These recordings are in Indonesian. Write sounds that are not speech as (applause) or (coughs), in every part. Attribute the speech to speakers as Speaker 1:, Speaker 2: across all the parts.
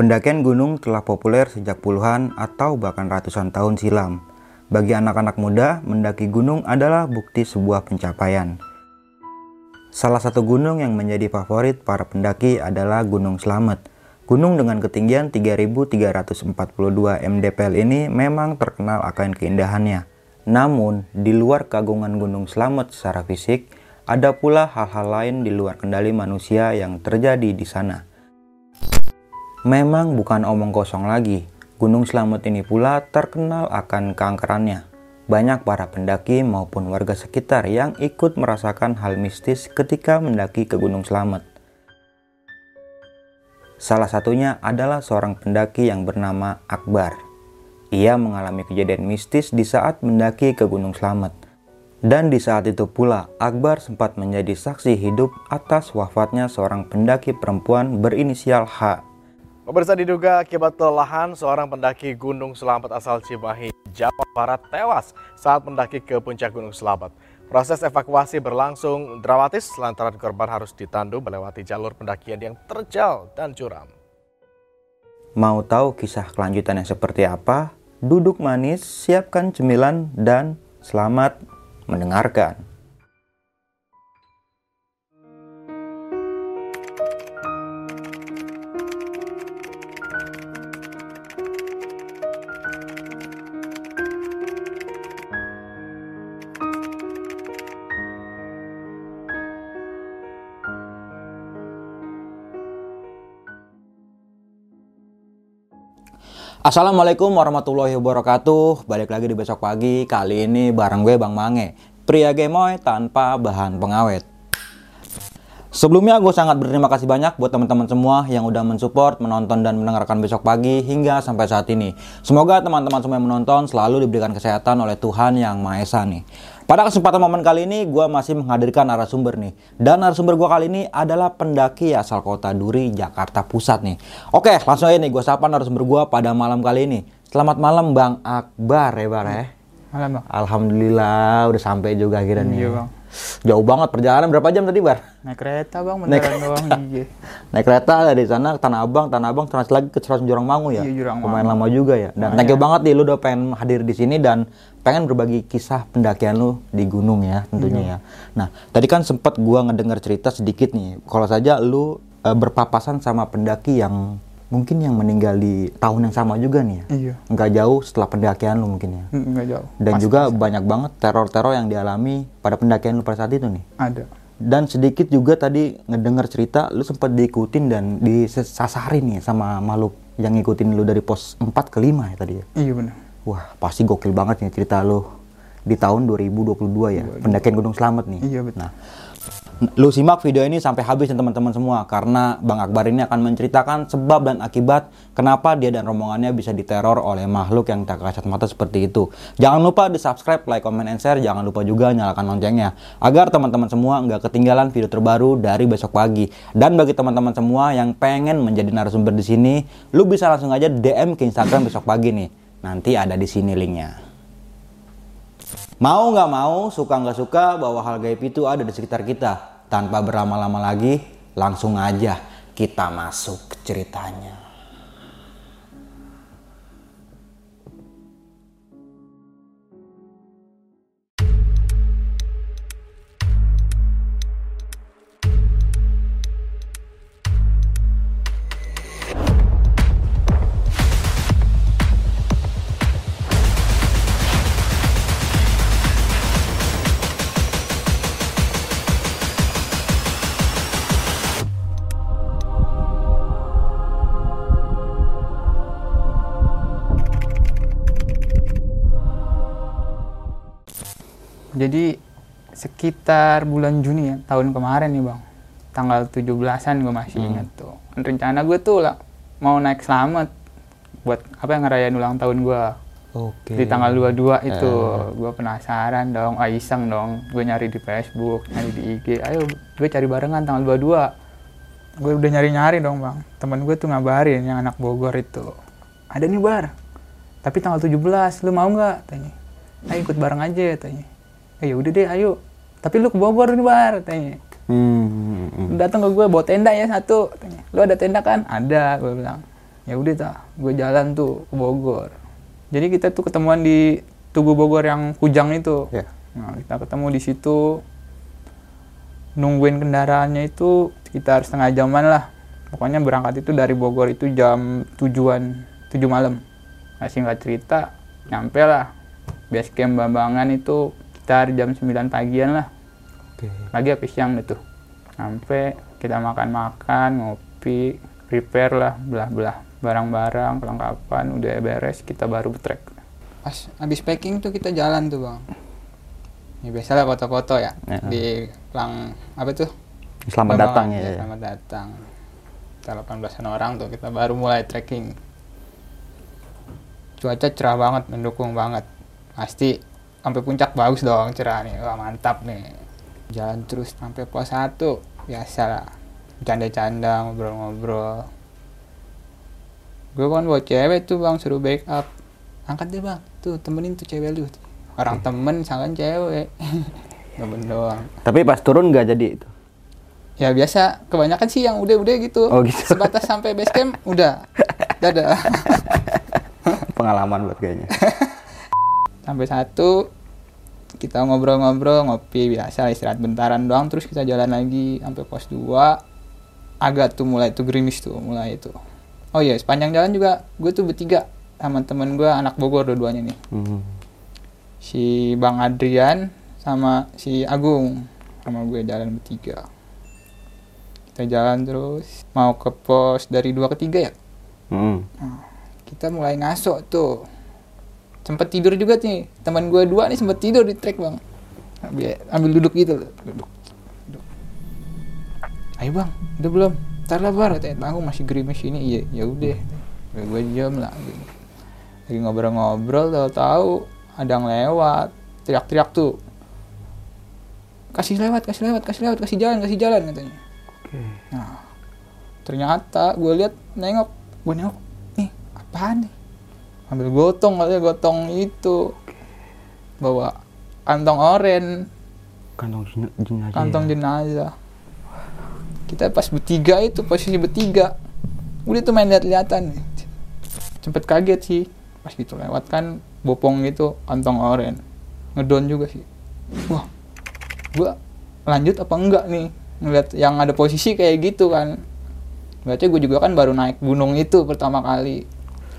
Speaker 1: Pendakian gunung telah populer sejak puluhan atau bahkan ratusan tahun silam. Bagi anak-anak muda, mendaki gunung adalah bukti sebuah pencapaian. Salah satu gunung yang menjadi favorit para pendaki adalah Gunung Slamet. Gunung dengan ketinggian 3342 mdpl ini memang terkenal akan keindahannya. Namun, di luar kagungan Gunung Slamet secara fisik, ada pula hal-hal lain di luar kendali manusia yang terjadi di sana. Memang bukan omong kosong lagi, Gunung Slamet ini pula terkenal akan keangkerannya. Banyak para pendaki maupun warga sekitar yang ikut merasakan hal mistis ketika mendaki ke Gunung Slamet. Salah satunya adalah seorang pendaki yang bernama Akbar. Ia mengalami kejadian mistis di saat mendaki ke Gunung Slamet. Dan di saat itu pula, Akbar sempat menjadi saksi hidup atas wafatnya seorang pendaki perempuan berinisial H
Speaker 2: Pemirsa diduga akibat kelelahan, seorang pendaki Gunung Selamat asal Cimahi, Jawa Barat tewas saat mendaki ke puncak Gunung Selamat. Proses evakuasi berlangsung dramatis lantaran korban harus ditandu melewati jalur pendakian yang terjal dan curam.
Speaker 1: Mau tahu kisah kelanjutannya seperti apa? Duduk manis, siapkan cemilan, dan selamat mendengarkan. Assalamualaikum warahmatullahi wabarakatuh Balik lagi di besok pagi Kali ini bareng gue Bang Mange Pria gemoy tanpa bahan pengawet Sebelumnya gue sangat berterima kasih banyak buat teman-teman semua yang udah mensupport, menonton dan mendengarkan besok pagi hingga sampai saat ini. Semoga teman-teman semua yang menonton selalu diberikan kesehatan oleh Tuhan Yang Maha Esa nih. Pada kesempatan momen kali ini, gue masih menghadirkan narasumber nih. Dan narasumber gue kali ini adalah pendaki asal kota Duri, Jakarta Pusat nih. Oke, langsung aja nih, gue sapa narasumber gue pada malam kali ini. Selamat malam Bang Akbar ya Bar ya.
Speaker 3: Malam bang.
Speaker 1: Alhamdulillah udah sampai juga akhirnya nih.
Speaker 3: Iya bang.
Speaker 1: Jauh banget perjalanan berapa jam tadi Bar?
Speaker 3: Naik kereta bang,
Speaker 1: Naik-
Speaker 3: beneran doang. (laughs) Iya.
Speaker 1: Naik kereta dari sana ke Tanah Abang, Tanah Abang terus lagi ke Serosan Jurang Mangu ya.
Speaker 3: Iya, Jurang
Speaker 1: Lumayan
Speaker 3: Mangu.
Speaker 1: lama juga ya. Dan thank you banget nih lu udah pengen hadir di sini dan pengen berbagi kisah pendakian lu di gunung ya tentunya ya. Nah, tadi kan sempat gua ngedengar cerita sedikit nih. Kalau saja lu eh, berpapasan sama pendaki yang mungkin yang meninggal di tahun yang sama juga nih ya.
Speaker 3: Iya.
Speaker 1: Nggak jauh setelah pendakian lu mungkin ya.
Speaker 3: Hmm, Nggak jauh.
Speaker 1: Dan
Speaker 3: Pas-
Speaker 1: juga banyak banget teror-teror yang dialami pada pendakian lu pada saat itu nih.
Speaker 3: ada.
Speaker 1: Dan sedikit juga tadi ngedengar cerita lu sempat diikutin dan disasarin nih sama makhluk yang ngikutin lu dari pos 4 ke 5 ya tadi ya.
Speaker 3: Iya benar.
Speaker 1: Wah, pasti gokil banget nih cerita lu di tahun 2022 ya, pendakian Gunung Slamet nih.
Speaker 3: Iya, betul.
Speaker 1: Nah, lu simak video ini sampai habis ya teman-teman semua karena Bang Akbar ini akan menceritakan sebab dan akibat kenapa dia dan rombongannya bisa diteror oleh makhluk yang tak kasat mata seperti itu. Jangan lupa di subscribe, like, comment, and share. Jangan lupa juga nyalakan loncengnya agar teman-teman semua nggak ketinggalan video terbaru dari besok pagi. Dan bagi teman-teman semua yang pengen menjadi narasumber di sini, lu bisa langsung aja DM ke Instagram besok pagi nih. Nanti ada di sini linknya. Mau nggak mau, suka nggak suka bahwa hal gaib itu ada di sekitar kita. Tanpa berlama-lama lagi, langsung aja kita masuk ceritanya.
Speaker 3: Jadi sekitar bulan Juni ya, tahun kemarin nih bang. Tanggal 17-an gue masih
Speaker 1: Hmm.
Speaker 3: ingat tuh. Rencana gue tuh lah mau naik selamat buat apa yang ngerayain ulang tahun gue.
Speaker 1: Oke.
Speaker 3: Di tanggal 22 itu
Speaker 1: Eh.
Speaker 3: gue penasaran dong, ah iseng dong. Gue nyari di Facebook, nyari di IG. Ayo gue cari barengan tanggal 22. Gue udah nyari-nyari dong bang. Temen gue tuh ngabarin yang anak Bogor itu. Ada nih bar. Tapi tanggal 17, lu mau nggak? Tanya. Ayo ikut bareng aja, tanya. Eh, ya udah deh, ayo. Tapi lu ke Bogor nih bar, tanya.
Speaker 1: Hmm, hmm, hmm.
Speaker 3: Datang ke gue bawa tenda ya satu. Tanya. Lu ada tenda kan? Ada, gue bilang. ya udah tak gue jalan tuh ke Bogor jadi kita tuh ketemuan di Tugu Bogor yang Kujang itu
Speaker 1: Ya.
Speaker 3: nah kita ketemu di situ nungguin kendaraannya itu sekitar setengah jaman lah pokoknya berangkat itu dari Bogor itu jam tujuan tujuh malam nah, singkat cerita nyampe lah base camp Bambangan itu sekitar jam 9 pagian lah.
Speaker 1: Oke.
Speaker 3: lagi habis siang itu. Sampai kita makan-makan ngopi prepare lah belah-belah barang-barang perlengkapan udah beres kita baru trek pas habis packing tuh kita jalan tuh bang. Ya biasalah foto-foto ya
Speaker 1: Ya.
Speaker 3: di lang apa tuh?
Speaker 1: Selamat
Speaker 3: Bambangan,
Speaker 1: datang ya.
Speaker 3: selamat datang. Kita 18 orang tuh kita baru mulai trekking. Cuaca cerah banget mendukung banget. Pasti sampai puncak bagus dong cerah nih wah mantap nih. Jalan terus sampai pos satu. Biasa lah. Canda-canda ngobrol-ngobrol. Gue kan bawa cewek tuh bang suruh backup. Angkat deh bang. Tuh temenin tuh cewek lu. Orang temen misalkan cewek. (laughs) Temen doang.
Speaker 1: Tapi pas turun nggak jadi itu.
Speaker 3: ya biasa. Kebanyakan sih yang udah-udah gitu,
Speaker 1: Oh, gitu.
Speaker 3: sebatas sampai base camp udah. (laughs) Dadah.
Speaker 1: Pengalaman buat kayaknya. (laughs)
Speaker 3: sampai satu kita ngobrol-ngobrol ngopi biasa istirahat bentaran doang terus kita jalan lagi sampai pos 2 agak tuh mulai tuh gerimis tuh mulai itu. Oh iya sepanjang jalan juga gue tuh bertiga sama temen gue anak Bogor dua-duanya nih.
Speaker 1: Hmm.
Speaker 3: si Bang Adrian sama si Agung sama gue jalan bertiga. Kita jalan terus mau ke pos dari dua ke tiga ya?
Speaker 1: Hmm.
Speaker 3: kita mulai ngaso tuh sempet tidur juga nih. Teman gue dua nih sempet tidur di trek bang. Ambil, ambil duduk gitu loh. Duduk, duduk. ayo bang. Udah belum? Ntar lah bar. Katanya tanggung masih gerimis ini. Iya ya udah. Gue diam lah gitu. lagi ngobrol-ngobrol tahu-tahu ada yang lewat. Teriak-teriak tuh. Kasih lewat kasih lewat kasih lewat kasih jalan kasih jalan katanya.
Speaker 1: Oke.
Speaker 3: Nah, ternyata gue lihat nengok, gue nengok, nih apaan nih? Ambil gotong katanya gotong itu bawa kantong oren,
Speaker 1: Kantong jen- jenazah.
Speaker 3: kantong jenazah. Kita pas bertiga itu posisi bertiga, udah tuh main lihat-lihatan. Sempet kaget sih, pas gitu lewat kan bopong gitu kantong oren, ngedon juga sih. Wah, gua lanjut apa enggak nih ngeliat yang ada posisi kayak gitu kan Berarti gue juga kan baru naik gunung itu pertama kali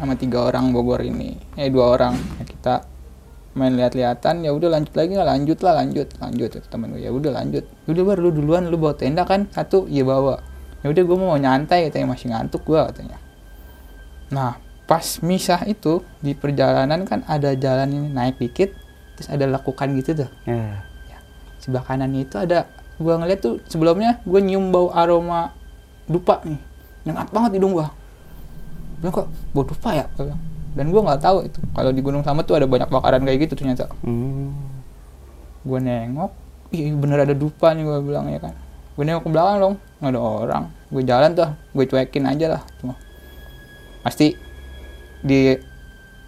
Speaker 3: sama tiga orang Bogor ini. Eh dua orang. Ya, kita main lihat-lihatan ya udah lanjut lagi nggak? Lanjut lah lanjut. Lanjut kata temen gue. Ya udah lanjut. Udah baru lu duluan lu bawa tenda kan? Satu iya bawa. Ya udah gue mau nyantai katanya. Masih ngantuk gue katanya. Nah pas misah itu di perjalanan kan ada jalan ini naik dikit terus ada lekukan gitu tuh.
Speaker 1: Ya.
Speaker 3: sebelah kanannya itu ada gua ngeliat tuh sebelumnya gue nyium bau aroma dupa nih. Nyengat banget hidung gua bilang kok bau dupa ya? Dan gua nggak tahu itu. Kalau di Gunung Slamet tuh ada banyak bakaran kayak gitu ternyata.
Speaker 1: Hmm.
Speaker 3: gue nengok ih bener ada dupa nih gue bilang ya kan. Gue nengok ke belakang dong nggak ada orang. Gue jalan tuh gue cuekin aja lah cuma. Pasti di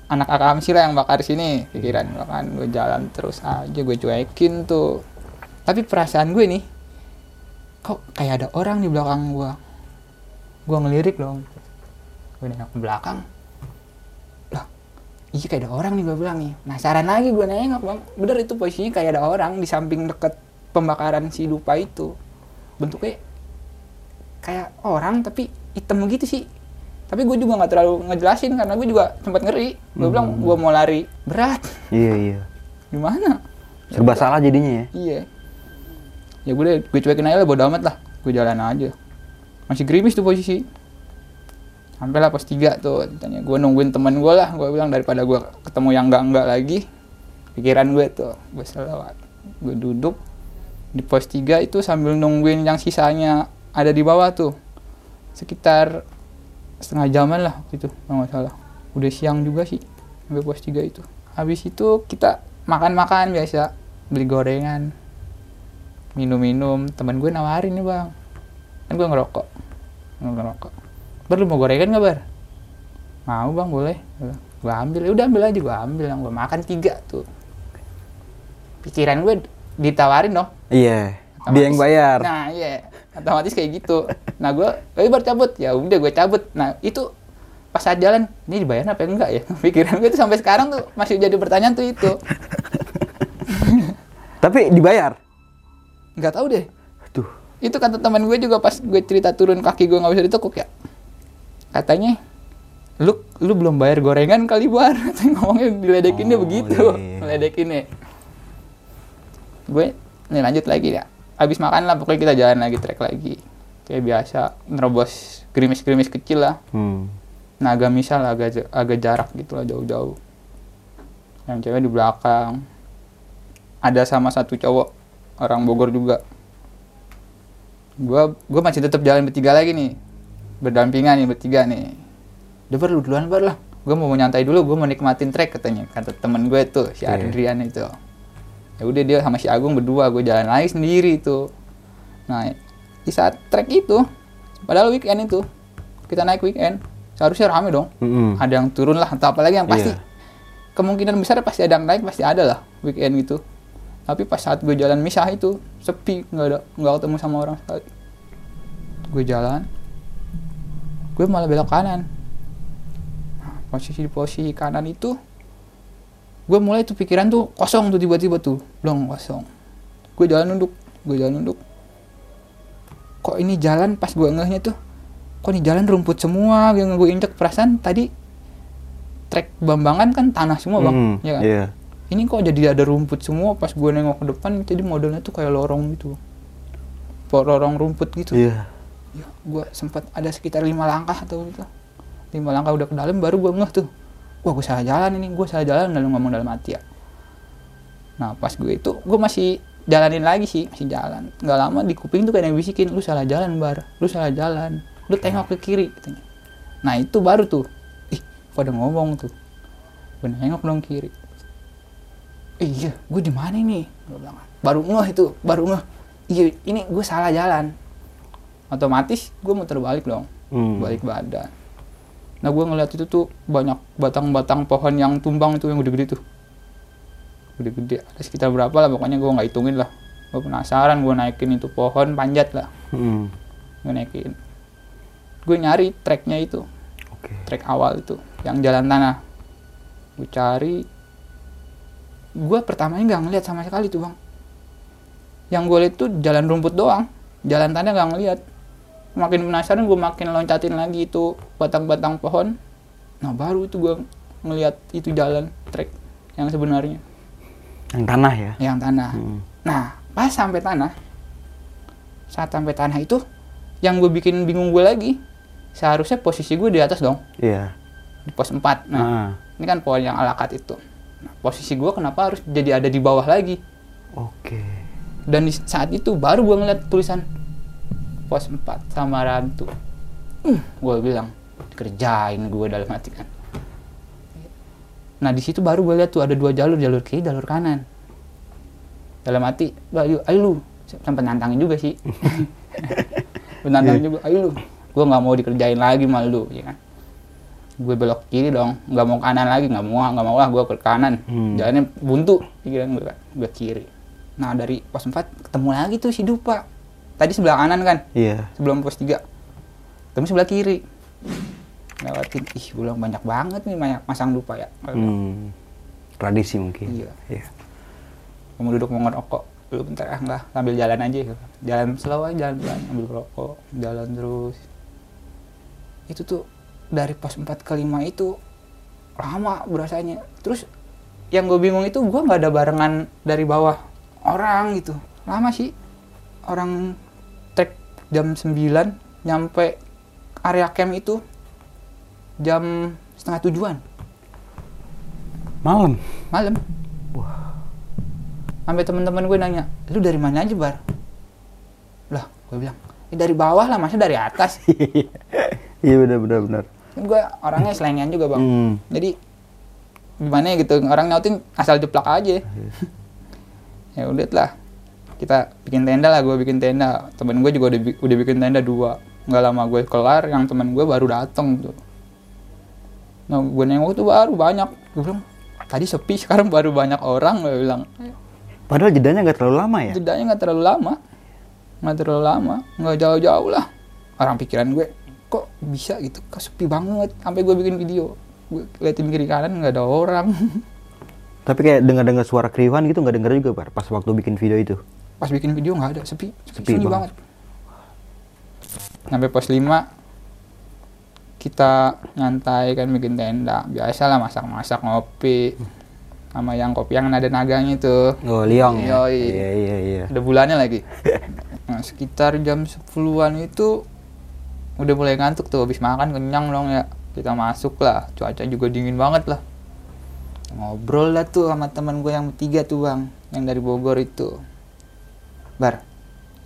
Speaker 3: anak akam sih lah yang bakar sini pikiran gua kan gue jalan terus aja gue cuekin tuh. Tapi perasaan gue nih kok kayak ada orang di belakang gue gue ngelirik dong gue nengok ke belakang. Lah iya kayak ada orang nih gue bilang nih. Penasaran lagi gue nengok bang bener itu posisinya kayak ada orang di samping deket pembakaran si lupa itu. Bentuknya kayak orang tapi hitam gitu sih. Tapi gue juga nggak terlalu ngejelasin karena gue juga sempat ngeri. Gue bilang gue mau lari. Berat.
Speaker 1: Iya iya.
Speaker 3: gimana?
Speaker 1: Serba salah jadinya ya.
Speaker 3: iya. Ya gue deh gue cuekin aja lah bodo amat lah. Gue jalan aja. Masih gerimis tuh posisi sampai lah pos tiga tuh tanya gue nungguin teman gue lah. Gue bilang daripada gue ketemu yang enggak enggak lagi pikiran gue tuh gue lewat gue duduk di pos tiga itu sambil nungguin yang sisanya ada di bawah tuh. Sekitar setengah jaman lah gitu nggak salah. Udah siang juga sih sampai pos tiga itu. Habis itu kita makan-makan biasa beli gorengan minum-minum. Temen gue nawarin nih bang. Kan gue ngerokok. Ngerokok bar lu mau gorengan nggak bar? Mau bang boleh. Gue ambil. Ya udah ambil aja gue ambil. Yang gue makan tiga tuh. Pikiran gue ditawarin dong
Speaker 1: Iya. Dia yang bayar.
Speaker 3: nah iya. Otomatis kayak gitu. Nah gue eh bar cabut. Ya udah gue cabut. Nah itu pas saat jalan ini dibayar apa enggak ya? (laughs) Pikiran gue tuh sampai sekarang tuh masih jadi pertanyaan tuh itu. (laughs)
Speaker 1: Tapi dibayar.
Speaker 3: nggak tahu deh.
Speaker 1: Tuh.
Speaker 3: itu kata teman gue juga pas gue cerita turun kaki gue nggak bisa ditekuk ya katanya lu lu belum bayar gorengan kali bar. (laughs) Katanya ngomongnya diledekinnya
Speaker 1: Oh,
Speaker 3: begitu.
Speaker 1: iya, iya.
Speaker 3: diledekinnya gue nih lanjut lagi ya. Habis makan lah pokoknya kita jalan lagi trek lagi. Kayak biasa nerobos gerimis-gerimis kecil lah.
Speaker 1: Hmm.
Speaker 3: nah agak misal agak agak jarak gitu lah jauh-jauh. Yang cewek di belakang. Ada sama satu cowok orang Bogor juga. Gua gua masih tetap jalan bertiga lagi nih berdampingan nih bertiga nih. Udah bar lu duluan bar lah. Gua mau nyantai dulu gua mau nikmatin trek katanya. Kata temen gue tuh si
Speaker 1: Iya.
Speaker 3: Adrian itu. Ya udah dia sama si Agung berdua gue jalan lagi sendiri tuh nah di saat trek itu padahal weekend itu kita naik weekend seharusnya rame dong.
Speaker 1: Mm-mm.
Speaker 3: ada yang turun lah atau apalagi yang pasti
Speaker 1: Iya.
Speaker 3: kemungkinan besar pasti ada yang naik pasti ada lah weekend gitu tapi pas saat gue jalan misah itu sepi nggak ada nggak ketemu sama orang sekali. Gue jalan gue malah belok kanan. Nah, posisi di posisi kanan itu gue mulai tuh pikiran tuh kosong tuh tiba-tiba tuh. Belum kosong. Gue jalan nunduk gue jalan nunduk. Kok ini jalan pas gue ngehnya tuh? Kok ini jalan rumput semua? Yang gue injek perasaan tadi trek bambangan kan tanah semua bang.
Speaker 1: Mm,
Speaker 3: ya kan?
Speaker 1: Iya.
Speaker 3: ini kok jadi ada rumput semua pas gue nengok ke depan? Jadi modelnya tuh kayak lorong gitu. Lorong rumput gitu.
Speaker 1: Iya.
Speaker 3: Ya gue sempat ada sekitar lima langkah atau gitu. Lima langkah udah ke dalam baru gue ngeh tuh. Wah gue salah jalan ini gue salah jalan lalu ngomong dalam hati ya. Nah pas gue itu gue masih jalanin lagi sih masih jalan. Nggak lama di kuping tuh kayak yang bisikin lu salah jalan bar. Lu salah jalan. Lu tengok ke kiri katanya. Nah itu baru tuh. Ih pada ngomong tuh. Gue nengok dong kiri. "Eh, iya gue di mana nih baru ngeh itu baru ngeh. Iya ini gue salah jalan otomatis gue muter balik dong
Speaker 1: Hmm.
Speaker 3: balik badan nah gue ngeliat itu tuh banyak batang-batang pohon yang tumbang itu yang gede-gede tuh. Gede-gede ada sekitar berapa lah pokoknya gue nggak hitungin lah. Gue penasaran gue naikin itu pohon panjat lah.
Speaker 1: Mm.
Speaker 3: gue naikin. Gue nyari treknya itu
Speaker 1: Oke.
Speaker 3: trek awal itu yang jalan tanah. Gue cari. Gue pertamanya nggak ngeliat sama sekali tuh bang. Yang gue lihat tuh jalan rumput doang jalan tanah nggak ngeliat makin penasaran gue makin loncatin lagi itu batang-batang pohon nah baru itu gue ngeliat itu jalan trek yang sebenarnya
Speaker 1: Yang tanah ya.
Speaker 3: yang tanah
Speaker 1: Mm.
Speaker 3: Nah, pas sampai tanah, saat sampai tanah itu, yang gue bikin bingung gue lagi, seharusnya posisi gue di atas dong,
Speaker 1: Iya.
Speaker 3: di pos 4. Nah,
Speaker 1: Ah.
Speaker 3: ini kan pohon yang alakat itu. Nah, posisi gue kenapa harus jadi ada di bawah lagi?
Speaker 1: Oke.
Speaker 3: Dan di saat itu baru gue ngeliat tulisan pos 4 sama rantu. Uh, gue bilang, kerjain gue dalam hati kan. Nah, di situ baru gue lihat tuh ada dua jalur, jalur kiri, jalur kanan. Dalam hati, "Wah, ayo, ayo lu. Sampai nantangin juga sih. (laughs) Nantangin juga, ayo lu. Gue nggak mau dikerjain lagi mal lu, ya kan. Gue belok kiri dong, nggak mau kanan lagi, nggak mau, nggak mau lah gue ke kanan.
Speaker 1: Hmm.
Speaker 3: Jalannya buntu, pikiran gue, gue kiri. Nah dari pos 4 ketemu lagi tuh si Dupa. Tadi sebelah kanan kan,
Speaker 1: Iya.
Speaker 3: sebelum pos 3. Ketemu sebelah kiri. Lewatin, ih bilang banyak banget nih banyak masang Dupa ya.
Speaker 1: Hmm. Tradisi mungkin.
Speaker 3: Iya.
Speaker 1: Iya.
Speaker 3: Kamu duduk mau ngerokok, dulu bentar ah enggak, sambil jalan aja. Jalan slow aja, jalan pelan, ambil rokok, jalan terus. Itu tuh dari pos 4 ke 5 itu lama berasanya. Terus yang gue bingung itu gue nggak ada barengan dari bawah orang gitu. Lama sih. Orang jam 9 nyampe area camp itu jam setengah tujuan
Speaker 1: Malam.
Speaker 3: malam. Sampai teman-teman gue nanya, lu dari mana aja bar? Lah, gue bilang, "Ya dari bawah lah, masa dari atas? (laughs)
Speaker 1: Iya benar benar benar.
Speaker 3: Kan gue orangnya selengean juga bang.
Speaker 1: Hmm.
Speaker 3: Jadi gimana ya gitu, orang nyautin asal jeplak aja. (laughs) ya udah lah, kita bikin tenda lah, gue bikin tenda. Temen gue juga udah, udah bikin tenda dua. Nggak lama gue kelar, yang temen gue baru dateng tuh. Nah, gue nengok tuh baru banyak. Gue bilang, tadi sepi, sekarang baru banyak orang. Gue bilang,
Speaker 1: Padahal jedanya nggak terlalu lama ya.
Speaker 3: jedanya nggak terlalu lama nggak terlalu lama nggak jauh-jauh lah orang pikiran gue kok bisa gitu kok sepi banget sampai gue bikin video gue liatin kiri kanan nggak ada orang (laughs)
Speaker 1: Tapi kayak dengar-dengar suara keriuhan gitu nggak denger juga, Bar, pas waktu bikin video itu.
Speaker 3: Pas bikin video nggak ada sepi.
Speaker 1: Sepi
Speaker 3: sunyi
Speaker 1: banget.
Speaker 3: banget. Sampai pos 5 kita nyantai kan bikin tenda. Biasa lah masak-masak ngopi. Sama yang kopi yang ada naganya itu.
Speaker 1: Oh, Liong ya.
Speaker 3: Yoi.
Speaker 1: Iya, iya, iya.
Speaker 3: ada bulannya lagi. Nah, sekitar jam 10-an itu udah mulai ngantuk tuh. Habis makan kenyang dong ya. Kita masuk lah. Cuaca juga dingin banget lah. Ngobrol lah tuh sama teman gue yang bertiga tuh bang. Yang dari Bogor itu bar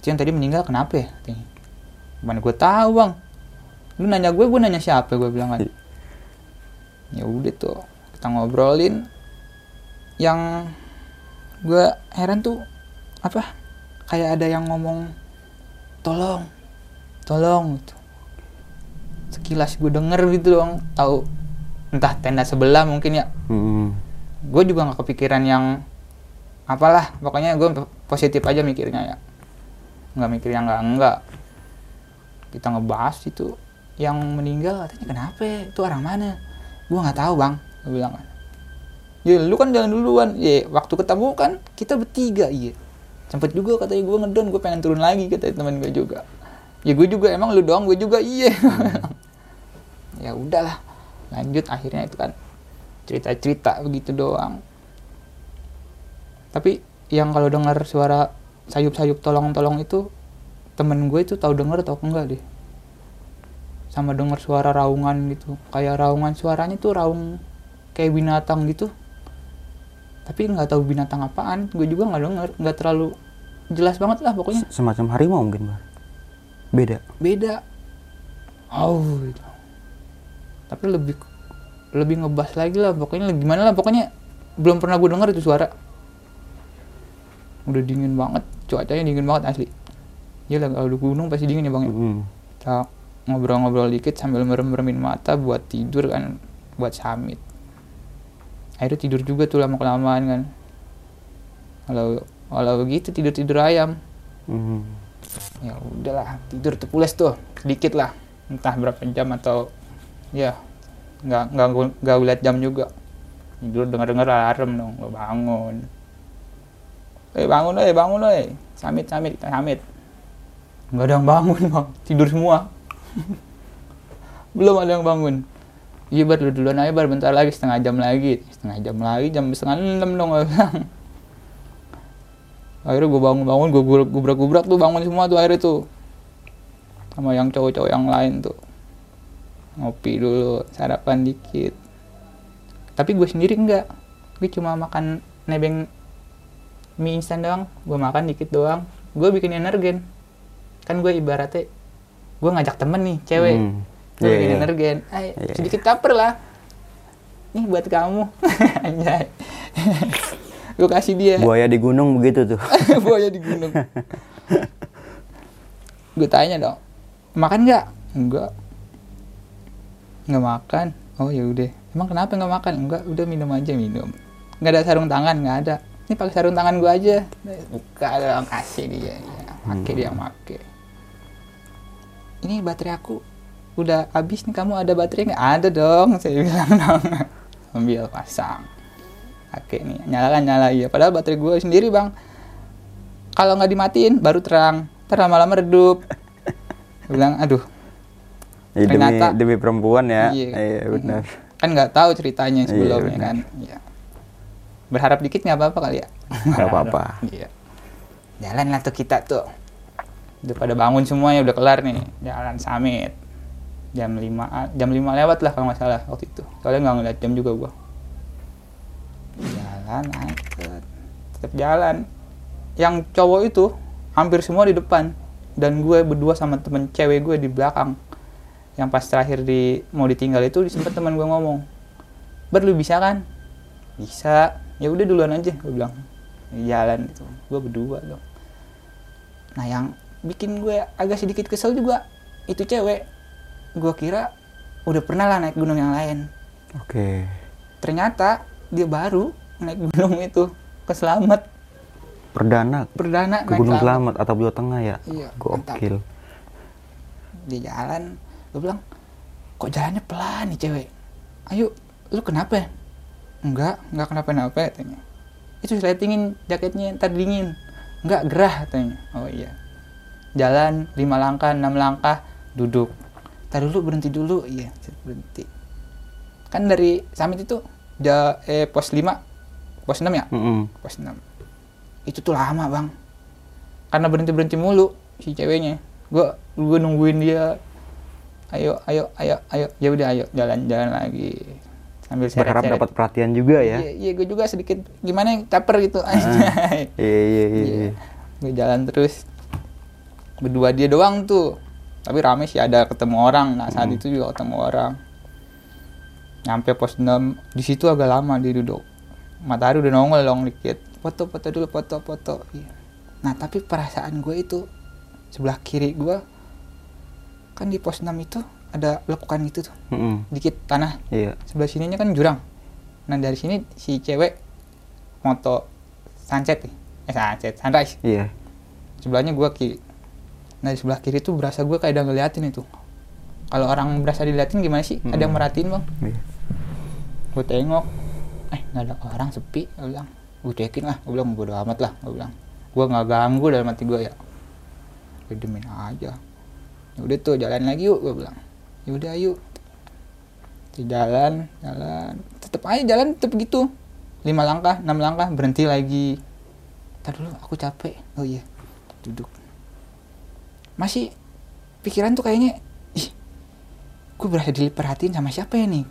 Speaker 3: yang tadi meninggal kenapa ya? Mana gue tahu bang. Lu nanya gue gue nanya siapa? Gue bilang kan. Ya udah tuh kita ngobrolin yang gue heran tuh apa? Kayak ada yang ngomong tolong tolong gitu. Sekilas gue denger gitu dong tahu. Entah tenda sebelah mungkin ya.
Speaker 1: Hmm.
Speaker 3: gue juga nggak kepikiran yang apalah pokoknya gue positif aja mikirnya ya. Nggak mikir yang nggak enggak kita ngebahas itu yang meninggal katanya kenapa? Itu orang mana? Gue nggak tahu bang gue bilang kan. Ya lu kan jalan duluan. Ya waktu ketemu kan kita bertiga. Iya. Sempet juga katanya gue ngedon gue pengen turun lagi kata teman gue juga. Ya gue juga emang lu doang gue juga. Iya. (laughs) Ya udahlah lanjut. Akhirnya itu kan cerita-cerita begitu doang. Tapi yang kalau dengar suara sayup-sayup tolong-tolong itu temen gue itu tahu denger atau enggak deh sama dengar suara raungan gitu. Kayak raungan suaranya tuh raung kayak binatang gitu. Tapi nggak tahu binatang apaan gue juga nggak denger. Nggak terlalu jelas banget lah pokoknya.
Speaker 1: Se- Semacam harimau mungkin, Bar. Beda.
Speaker 3: beda. Oh gitu. tapi lebih lebih ngebas lagi lah. Pokoknya gimana lah pokoknya belum pernah gue denger itu suara udah dingin banget. Cuacanya dingin banget asli. Ya lah kalau di gunung pasti dingin ya bang ya?
Speaker 1: Hmm.
Speaker 3: kita ngobrol-ngobrol dikit sambil merem-meremin mata buat tidur kan buat summit. Akhirnya tidur juga tuh lama kelamaan kan. Kalau kalau begitu tidur tidur ayam.
Speaker 1: Hmm.
Speaker 3: ya udahlah tidur terpules tuh sedikit lah. Entah berapa jam atau ya nggak nggak nggak liat jam juga. Tidur dengar dengar alarm dong gue bangun eh bangun eh bangun eh. Samit samit samit. Nggak ada yang bangun bang. Tidur semua. Belum ada yang bangun. Iya bar lu duluan aja bar. Bentar lagi setengah jam lagi. Setengah jam lagi jam setengah enam dong akhirnya gue bangun-bangun gue gubrak-gubrak tuh bangun semua tuh akhirnya tuh. Sama yang cowok-cowok yang lain tuh. Ngopi dulu sarapan dikit. Tapi gue sendiri enggak. Gue cuma makan nebeng mie instan doang gue makan dikit doang. Gue bikin energen. Kan gue ibaratnya gue ngajak temen nih cewek.
Speaker 1: Hmm.
Speaker 3: gue
Speaker 1: Iya,
Speaker 3: bikin
Speaker 1: iya.
Speaker 3: energen. Ay,
Speaker 1: Iya.
Speaker 3: sedikit caper lah. Nih buat kamu. (laughs) Anjay. (laughs) Gue kasih dia.
Speaker 1: Buaya di gunung begitu tuh. (laughs)
Speaker 3: buaya di gunung. Gue tanya dong makan nggak? Enggak. Nggak makan. Oh ya udah. Emang kenapa nggak makan? Enggak udah minum aja minum. Nggak ada sarung tangan nggak ada ini pakai sarung tangan gue aja buka dong kasih dia ya, pakai dia pakai ini baterai aku udah habis nih kamu ada baterai nggak ada dong (laughs) saya bilang dong ambil pasang Oke nih, nyalakan nyala iya. Padahal baterai gue sendiri bang, kalau nggak dimatiin baru terang, ntar lama-lama redup. Gue bilang, aduh,
Speaker 1: Ya, demi,
Speaker 3: Ternyata-
Speaker 1: demi perempuan ya.
Speaker 3: Iya.
Speaker 1: Iya, benar.
Speaker 3: kan nggak tahu ceritanya sebelumnya
Speaker 1: benar.
Speaker 3: kan. Iya. Berharap dikit nggak apa-apa kali ya.
Speaker 1: Nggak apa-apa. (laughs)
Speaker 3: Iya. Jalan lah tuh kita tuh. Udah pada bangun semuanya udah kelar nih, jalan summit. Jam 5 jam 5 lewat lah kalau nggak salah waktu itu. Soalnya nggak ngeliat jam juga gua. Jalan, angkat. Tetap jalan. Yang cowok itu hampir semua di depan dan gue berdua sama temen cewek gue di belakang yang pas terakhir di mau ditinggal itu sempat teman gue ngomong ber lu bisa kan bisa ya udah duluan aja gue bilang. Jalan itu gue berdua dong. Nah yang bikin gue agak sedikit kesel juga itu cewek. Gue kira udah pernah lah naik gunung yang lain.
Speaker 1: Oke.
Speaker 3: ternyata dia baru naik gunung itu ke Selamat
Speaker 1: Perdana?
Speaker 3: Perdana
Speaker 1: ke
Speaker 3: naik
Speaker 1: Gunung
Speaker 3: Selamat
Speaker 1: Selamat atau Jawa Tengah ya.
Speaker 3: Iya,
Speaker 1: Gokil.
Speaker 3: di jalan gue bilang kok jalannya pelan nih cewek? Ayo lu kenapa enggak enggak kenapa-napa katanya. Itu sletingin jaketnya ntar dingin. Enggak gerah katanya. Oh iya. Jalan lima langkah enam langkah duduk. Ntar dulu berhenti dulu. Iya berhenti. Kan dari summit itu ja, eh pos 5 pos 6 ya?
Speaker 1: Mm-mm.
Speaker 3: pos 6 itu tuh lama bang. Karena berhenti berhenti mulu si ceweknya. Gue gue nungguin dia. Ayo ayo ayo ayo. Ya udah ayo. Jalan jalan lagi sambil seret
Speaker 1: Berharap dapat perhatian juga ya.
Speaker 3: iya iya gue juga sedikit gimana ya, caper gitu. (laughs)
Speaker 1: Iya iya iya. iya.
Speaker 3: gue jalan terus. Berdua dia doang tuh. Tapi rame sih ada ketemu orang. Nah saat itu juga ketemu orang. Nyampe pos 6 di situ agak lama dia duduk. Matahari udah nongol dong dikit. Foto foto dulu foto foto. Iya. nah tapi perasaan gue itu sebelah kiri gue kan di pos 6 itu ada lekukan gitu tuh.
Speaker 1: Mm-mm.
Speaker 3: dikit tanah.
Speaker 1: Iya.
Speaker 3: sebelah sininya kan jurang. Nah dari sini si cewek moto sunset nih. Eh sunset sunrise.
Speaker 1: Iya.
Speaker 3: sebelahnya gua kiri. Nah di sebelah kiri tuh berasa gue kayak udah ngeliatin itu. Kalau orang berasa diliatin gimana sih? Ada yang merhatiin bang.
Speaker 1: Iya.
Speaker 3: gue tengok. Eh nggak ada orang sepi. Gue bilang gue cekin lah. Gue bilang bodo amat lah. Gue bilang. Gue nggak ganggu dalam hati gue ya. Gue demin aja. Ya udah tuh jalan lagi yuk gue bilang ya udah Tuh jalan jalan. Tetep aja jalan tetep gitu. Lima langkah enam langkah berhenti lagi. Ntar dulu aku capek. Oh iya duduk. Masih pikiran tuh kayaknya ih gue berasa diperhatiin sama siapa ya nih?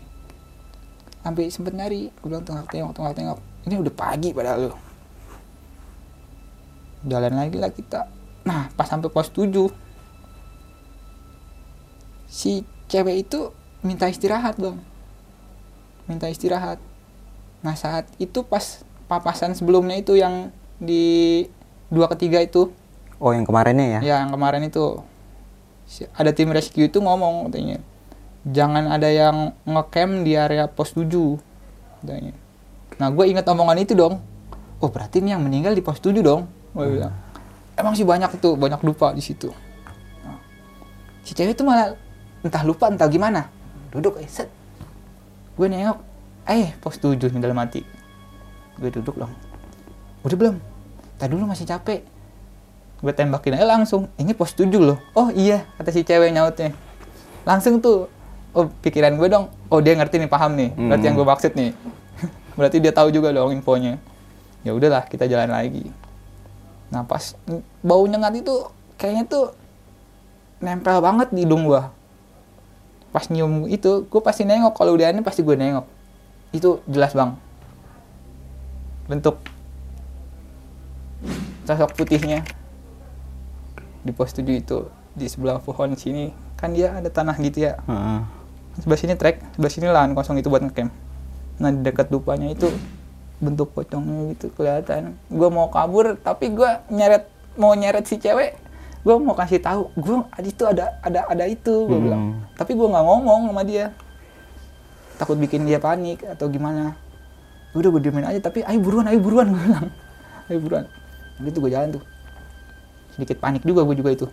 Speaker 3: Sampai sempet nyari. Gue bilang tengok tengok tengok tengok. Ini udah pagi padahal. Lo jalan lagi lah kita. Nah pas sampai pos 7 si cewek itu minta istirahat bang. Minta istirahat. Nah saat itu pas papasan sebelumnya itu yang di dua ketiga itu.
Speaker 1: Oh yang kemarinnya ya?
Speaker 3: ya yang kemarin itu. Ada tim rescue itu ngomong katanya jangan ada yang ngecamp di area pos 7 katanya. Nah gue ingat omongan itu dong. Oh berarti ini yang meninggal di pos 7 dong? Gue bilang. Emang sih banyak itu banyak lupa di situ. Nah, si cewek itu malah entah lupa entah gimana. Duduk eh set. Gue nengok eh pos 7 nih dalam hati. Gue duduk dong. Udah belum? Tadi dulu masih capek. Gue tembakin aja langsung. Ini pos 7 loh. Oh iya kata si cewek nyautnya. Langsung tuh oh pikiran gue dong. Oh dia ngerti nih paham nih. Berarti yang gue maksud nih. (laughs) Berarti dia tahu juga dong infonya. Ya udahlah kita jalan lagi. Nah pas bau nyengat itu kayaknya tuh nempel banget di hidung gue pas nyium itu gue pasti nengok. Kalau udah aneh pasti gue nengok. Itu jelas bang. Bentuk sosok putihnya. Di pos 7 itu di sebelah pohon sini kan dia ada tanah gitu ya.
Speaker 1: Heeh.
Speaker 3: sebelah sini trek sebelah sini lahan kosong itu buat ngecamp. Nah di dekat dupanya itu bentuk pocongnya gitu kelihatan. Gue mau kabur tapi gue nyeret mau nyeret si cewek gue mau kasih tahu gue itu ada ada ada itu gue
Speaker 1: Hmm.
Speaker 3: bilang. Tapi gue nggak ngomong sama dia. Takut bikin dia panik atau gimana. Udah gue diemin aja tapi ayo buruan ayo buruan (laughs) gue bilang. Ayo buruan. Gitu gue jalan tuh. Sedikit panik juga gue juga itu.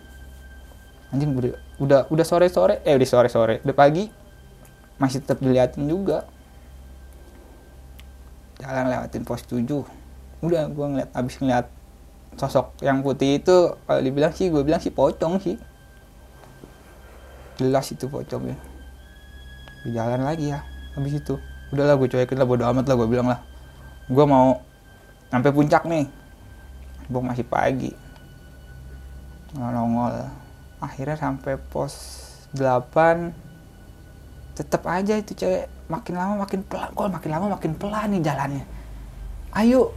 Speaker 3: Anjing udah udah udah sore sore eh udah sore sore udah pagi. Masih tetap diliatin juga. Jalan lewatin pos 7 udah gue ngeliat abis ngeliat sosok yang putih itu kalau dibilang sih gue bilang sih pocong sih. Jelas itu pocongnya Di jalan lagi ya habis itu. Udahlah gue cuekin lah bodo amat lah gue bilang lah. Gue mau sampai puncak nih. Gue masih pagi. Nongol. Akhirnya sampai pos 8 tetap aja itu cewek. Makin lama makin pelan kok makin lama makin pelan nih jalannya. Ayo.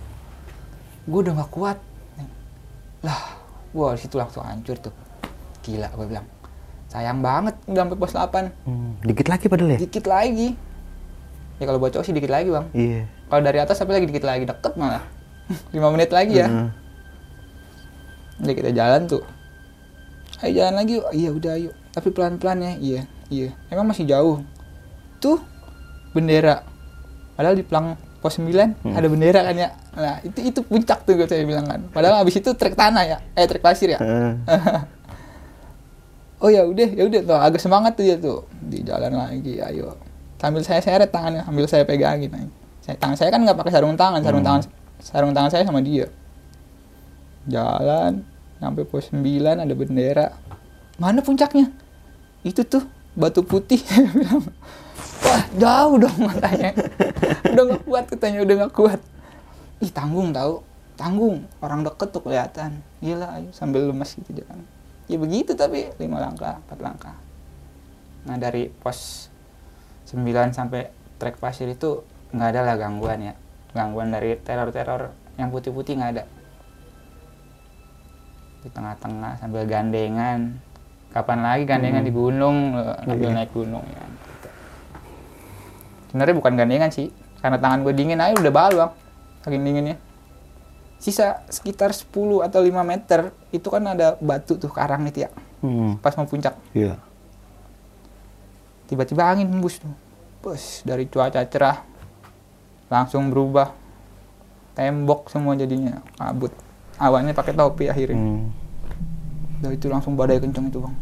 Speaker 3: Gue udah gak kuat lah gua di situ langsung hancur tuh gila gue bilang sayang banget udah sampai pos 8
Speaker 1: Hmm, Dikit lagi padahal ya?
Speaker 3: dikit lagi ya kalau buat cowok sih dikit lagi bang
Speaker 1: Iya.
Speaker 3: kalau dari atas tapi lagi dikit lagi deket malah (laughs) 5 menit lagi ya
Speaker 1: Heeh.
Speaker 3: Udah kita jalan tuh. Ayo jalan lagi yuk. Iya udah ayo. Tapi pelan-pelan ya. Iya, iya. Emang masih jauh. Tuh bendera. Padahal di pelang pos 9 ada bendera kan ya. Nah, itu itu puncak tuh gue saya bilang kan. Padahal abis itu trek tanah ya. Eh trek pasir ya.
Speaker 1: Heeh. (laughs)
Speaker 3: oh ya udah ya udah tuh agak semangat tuh dia tuh di jalan lagi ayo sambil saya seret tangannya sambil saya pegangin aja. saya tangan saya kan nggak pakai sarung tangan sarung tangan sarung tangan saya sama dia jalan sampai pos 9 ada bendera mana puncaknya itu tuh batu putih (laughs) wah jauh dong matanya. Udah nggak kuat katanya udah nggak kuat. Ih tanggung tahu tanggung. Orang deket tuh kelihatan. Gila ayo sambil lemas gitu jalan. Ya begitu tapi lima langkah empat langkah. Nah dari pos 9 sampai trek pasir itu nggak ada lah gangguan ya. Gangguan dari teror-teror yang putih-putih nggak ada. Di tengah-tengah sambil gandengan. Kapan lagi gandengan di gunung eh, sambil naik gunung ya sebenarnya bukan gandengan sih karena tangan gue dingin aja udah bal bang. Saking dinginnya. Sisa sekitar 10 atau 5 meter itu kan ada batu tuh karang itu ya
Speaker 1: Hmm.
Speaker 3: pas mau puncak.
Speaker 1: Iya.
Speaker 3: tiba-tiba angin hembus tuh. Bus dari cuaca cerah langsung berubah. Tembok semua jadinya kabut. Awannya pakai topi akhirnya.
Speaker 1: Hmm.
Speaker 3: Udah itu langsung badai kenceng itu bang.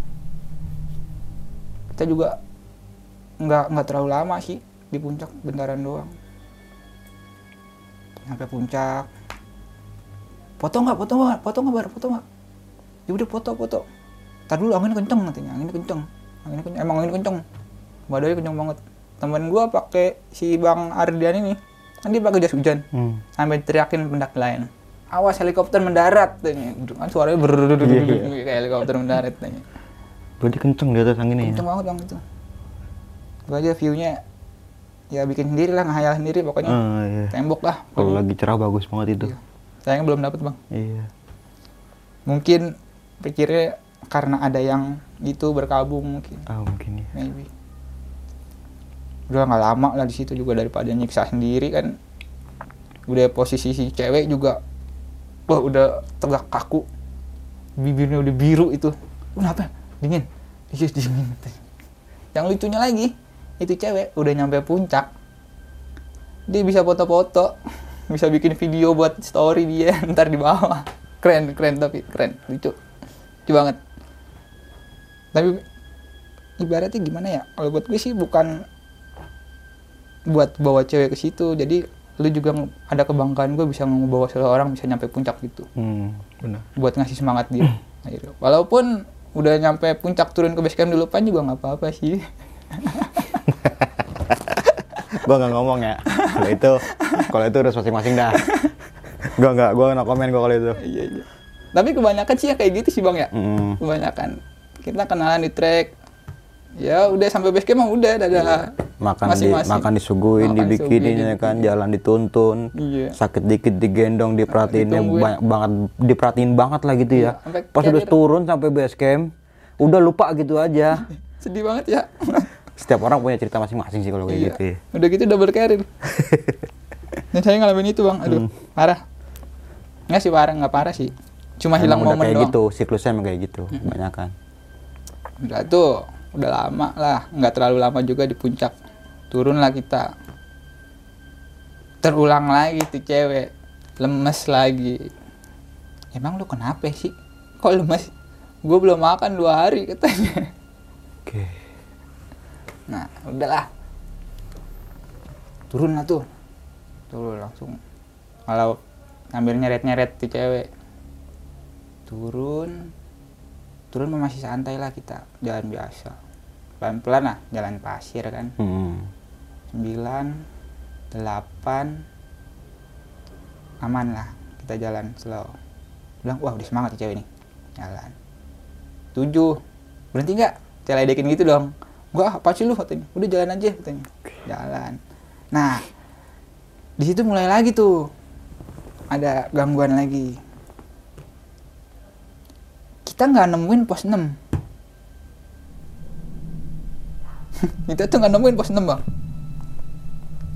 Speaker 3: Kita juga nggak nggak terlalu lama sih di puncak bentaran doang. Sampai puncak. Foto nggak? Foto nggak? Foto nggak bar? Foto nggak? Ya udah foto foto. Tar dulu anginnya kenceng katanya anginnya kenceng. Anginnya kenceng. Emang angin kenceng. Badai kenceng banget. Temen gua pakai si bang Ardian ini. Kan dia pakai jas hujan.
Speaker 1: Hmm.
Speaker 3: sampai teriakin pendaki lain. Awas helikopter mendarat tanya. Kan suaranya ber kayak helikopter mendarat tanya.
Speaker 1: Berarti kenceng di atas anginnya ya?
Speaker 3: kenceng banget bang itu. Gua aja viewnya ya bikin sendiri lah ngehayal sendiri pokoknya.
Speaker 1: Ah, iya.
Speaker 3: tembok lah.
Speaker 1: Kalau lagi cerah bagus banget itu.
Speaker 3: Iya. sayangnya belum dapet bang.
Speaker 1: Iya.
Speaker 3: mungkin pikirnya karena ada yang itu berkabung mungkin.
Speaker 1: Ah, mungkin ya.
Speaker 3: maybe. Udah nggak lama lah di situ juga daripada nyiksa sendiri kan. Udah posisi si cewek juga wah udah tegak kaku. Bibirnya udah biru itu. Kenapa? Dingin. Dingin. Yang lucunya lagi itu cewek udah nyampe puncak. Dia bisa foto-foto (laughs) bisa bikin video buat story dia (laughs) ntar di bawah. Keren keren tapi keren lucu. Lucu banget. Tapi ibaratnya gimana ya? Kalau buat gue sih bukan buat bawa cewek ke situ. Jadi lu juga ada kebanggaan gue bisa ngebawa seseorang bisa nyampe puncak gitu.
Speaker 1: Hmm, benar.
Speaker 3: buat ngasih semangat dia. Akhirnya. (clears throat) walaupun udah nyampe puncak turun ke base camp dulu pan juga nggak apa-apa sih (laughs)
Speaker 1: gua nggak ngomong ya. Kalau itu, kalau itu udah masing-masing dah. gua nggak, gua nggak komen gua kalau itu.
Speaker 3: iya iya tapi kebanyakan sih ya kayak gitu sih bang ya
Speaker 1: Hmm.
Speaker 3: kebanyakan kita kenalan di trek ya udah sampai base camp udah ada
Speaker 1: Makan di, makan disuguhin,
Speaker 3: Makan
Speaker 1: dibikinin ya kan, jalan dituntun.
Speaker 3: Iya.
Speaker 1: Sakit dikit digendong, diperhatiin banyak banget, diperhatiin banget lah gitu ya.
Speaker 3: Iya, sampai
Speaker 1: Pas udah turun sampai base camp, udah lupa gitu aja. (laughs)
Speaker 3: sedih banget ya
Speaker 1: Setiap orang punya cerita masing-masing sih kalau kayak
Speaker 3: Iya.
Speaker 1: gitu ya.
Speaker 3: Udah gitu double carrier. (laughs) Dan saya ngalamin itu bang, aduh parah. Nggak sih parah, nggak parah sih. Cuma hilang momen
Speaker 1: kayak
Speaker 3: doang.
Speaker 1: gitu, siklusnya emang kayak gitu, kebanyakan.
Speaker 3: Udah tuh, udah lama lah, nggak terlalu lama juga di puncak. Turun lah kita. Terulang lagi tuh cewek, lemes lagi. Emang lu kenapa sih? Kok lemes? Gue belum makan dua hari katanya.
Speaker 1: Oke.
Speaker 3: Nah, udahlah. Turun lah tuh. Turun langsung. Kalau ngambil nyeret-nyeret tuh cewek. Turun. Turun masih santai lah kita. Jalan biasa. Pelan-pelan lah, jalan pasir kan.
Speaker 1: Hmm.
Speaker 3: 9 8 aman lah kita jalan slow bilang wah udah semangat nih cewek nih jalan 7 berhenti nggak saya ledekin gitu dong gua apa sih lu? katanya. Udah jalan aja katanya. Jalan. Nah di situ mulai lagi tuh. Ada gangguan lagi. Kita nggak nemuin pos 6 (laughs) kita tuh nggak nemuin pos 6 bang.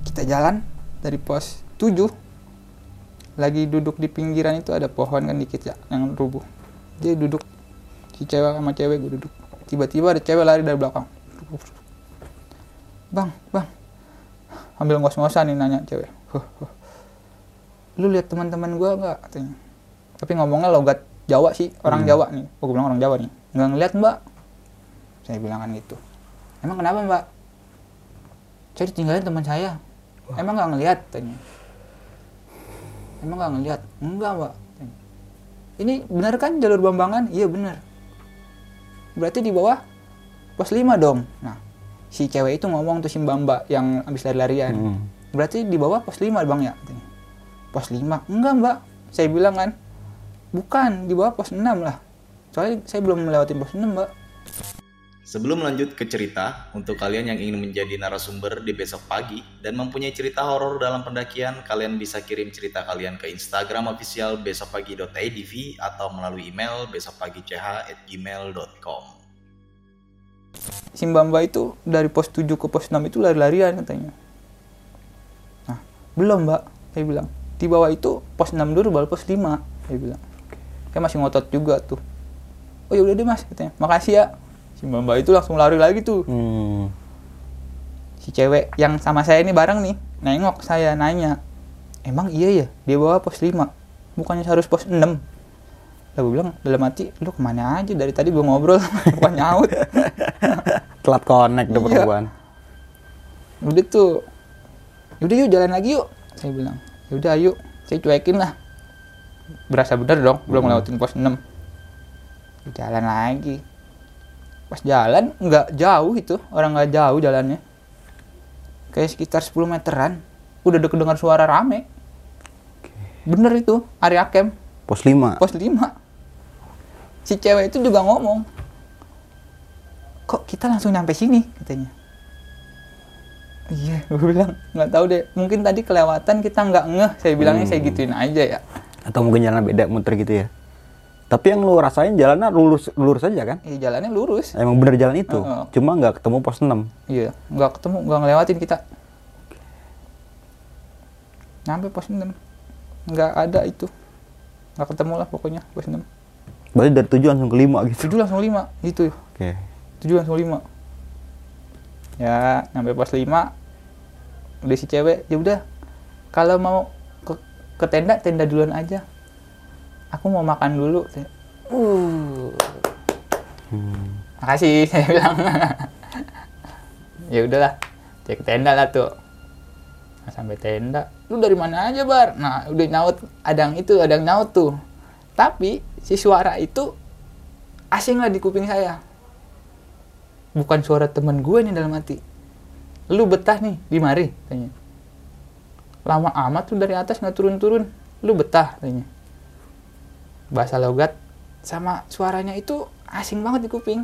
Speaker 3: Kita jalan dari pos 7 lagi duduk di pinggiran itu ada pohon kan dikit ya yang rubuh. Dia duduk. Si cewek sama cewek gue duduk. Tiba-tiba ada cewek lari dari belakang bang bang. Ambil ngos-ngosan nih nanya cewek. Huh, huh. lu lihat teman-teman gue nggak? Katanya. Tapi ngomongnya logat Jawa sih orang Jawa nih. Gue bilang orang Jawa nih. Nggak ngeliat mbak. Saya bilang kan gitu. Emang kenapa mbak? Saya ditinggalin teman saya. Emang nggak ngelihat tanya emang nggak ngelihat enggak mbak. Tanya. ini benar kan jalur bambangan? Iya benar. Berarti di bawah pos 5 dong. Nah si cewek itu ngomong tuh si mbak mbak yang habis lari-larian.
Speaker 4: Hmm.
Speaker 3: berarti di bawah pos 5 bang ya? Pos 5 enggak mbak. Saya bilang kan bukan di bawah pos 6 lah. Soalnya saya belum melewati pos 6 mbak.
Speaker 5: Sebelum lanjut ke cerita, untuk kalian yang ingin menjadi narasumber di besok pagi dan mempunyai cerita horor dalam pendakian, kalian bisa kirim cerita kalian ke Instagram official besokpagi.idv atau melalui email besokpagi.ch@gmail.com.
Speaker 3: si mbak mbak itu dari pos 7 ke pos 6 itu lari-larian katanya. Nah belum mbak saya bilang. Di bawah itu pos 6 dulu baru pos 5 saya bilang. Saya masih ngotot juga tuh. Oh ya udah deh mas katanya. Makasih ya. Si mbak mbak itu langsung lari lagi tuh.
Speaker 4: Hmm.
Speaker 3: si cewek yang sama saya ini bareng nih nengok saya nanya emang iya ya dia bawa pos 5 bukannya harus pos 6 lah gue bilang dalam hati lu ke mana aja? Dari tadi gue ngobrol bukan (laughs) nyaut. (laughs)
Speaker 4: Telat connect tuh
Speaker 3: Iya.
Speaker 4: perempuan.
Speaker 3: udah tuh. Udah yuk jalan lagi yuk saya bilang. Udah ayo. Saya cuekin lah. Berasa bener dong belum ngelewatin pos 6 jalan lagi. Pas jalan nggak jauh itu orang nggak jauh jalannya. Kayak sekitar 10 meteran. Udah deket dengar suara rame. Bener itu area camp.
Speaker 4: Pos 5.
Speaker 3: pos 5 si cewek itu juga ngomong kok kita langsung nyampe sini katanya iya gue bilang nggak tahu deh mungkin tadi kelewatan kita nggak ngeh saya bilangnya saya gituin aja ya
Speaker 4: Atau mungkin jalan beda muter gitu ya. Tapi yang lu rasain jalannya lurus lurus aja kan?
Speaker 3: Iya jalannya lurus
Speaker 4: Emang bener jalan itu.
Speaker 3: Heeh.
Speaker 4: Cuma nggak ketemu pos 6.
Speaker 3: iya nggak ketemu nggak ngelewatin kita nyampe pos 6 nggak ada itu nggak ketemu lah pokoknya pos 6
Speaker 4: Berarti dari 7 langsung ke 5 gitu.
Speaker 3: tujuh langsung 5 itu
Speaker 4: Oke.
Speaker 3: tujuh langsung 5 ya nyampe pos 5 udah si cewek ya udah. Kalau mau ke, ke tenda tenda duluan aja. Aku mau makan dulu uh
Speaker 4: Hmm.
Speaker 3: makasih (laughs) saya bilang. Ya udahlah cek tenda lah tuh. Nah, sampai tenda. Lu dari mana aja bar? Nah udah nyaut ada yang itu ada yang nyaut tuh tapi si suara itu asing lah di kuping saya. Bukan suara temen gue nih dalam hati. Lu betah nih di mari tanya. Lama amat tuh dari atas nggak turun-turun. Lu betah tanya. Bahasa logat sama suaranya itu asing banget di kuping.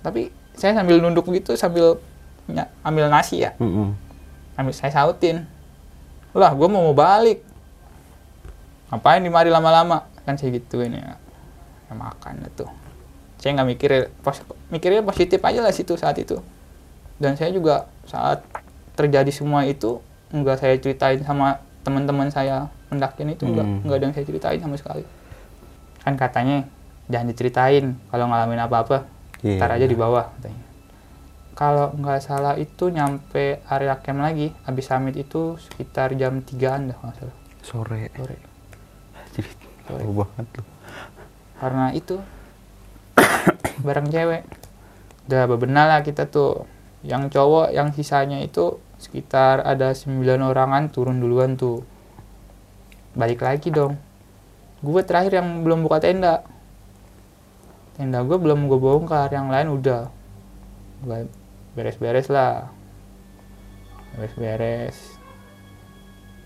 Speaker 3: Tapi saya sambil nunduk gitu sambil ambil nasi ya.
Speaker 4: Mm-mm.
Speaker 3: ambil saya sautin. Lah gue mau mau balik ngapain di mari lama-lama? Kan saya gituin ya, ya makan tuh. Saya nggak mikir pos, mikirnya positif aja lah situ saat itu. Dan saya juga saat terjadi semua itu nggak saya ceritain sama teman-teman saya pendakian itu nggak
Speaker 4: Hmm.
Speaker 3: nggak ada yang saya ceritain sama sekali. Kan katanya jangan diceritain kalau ngalamin apa-apa.
Speaker 4: Iya.
Speaker 3: ntar aja di bawah katanya. Kalau nggak salah itu nyampe area camp lagi habis summit itu sekitar jam 3an dah nggak salah.
Speaker 4: Sore.
Speaker 3: sore
Speaker 4: jauh banget lu.
Speaker 3: karena itu (coughs) bareng cewek. Udah bebenah lah kita tuh. Yang cowok yang sisanya itu sekitar ada 9 orangan turun duluan tuh. Balik lagi dong. Gue terakhir yang belum buka tenda. Tenda gue belum gue bongkar yang lain udah. Gue beres-beres lah. Beres-beres.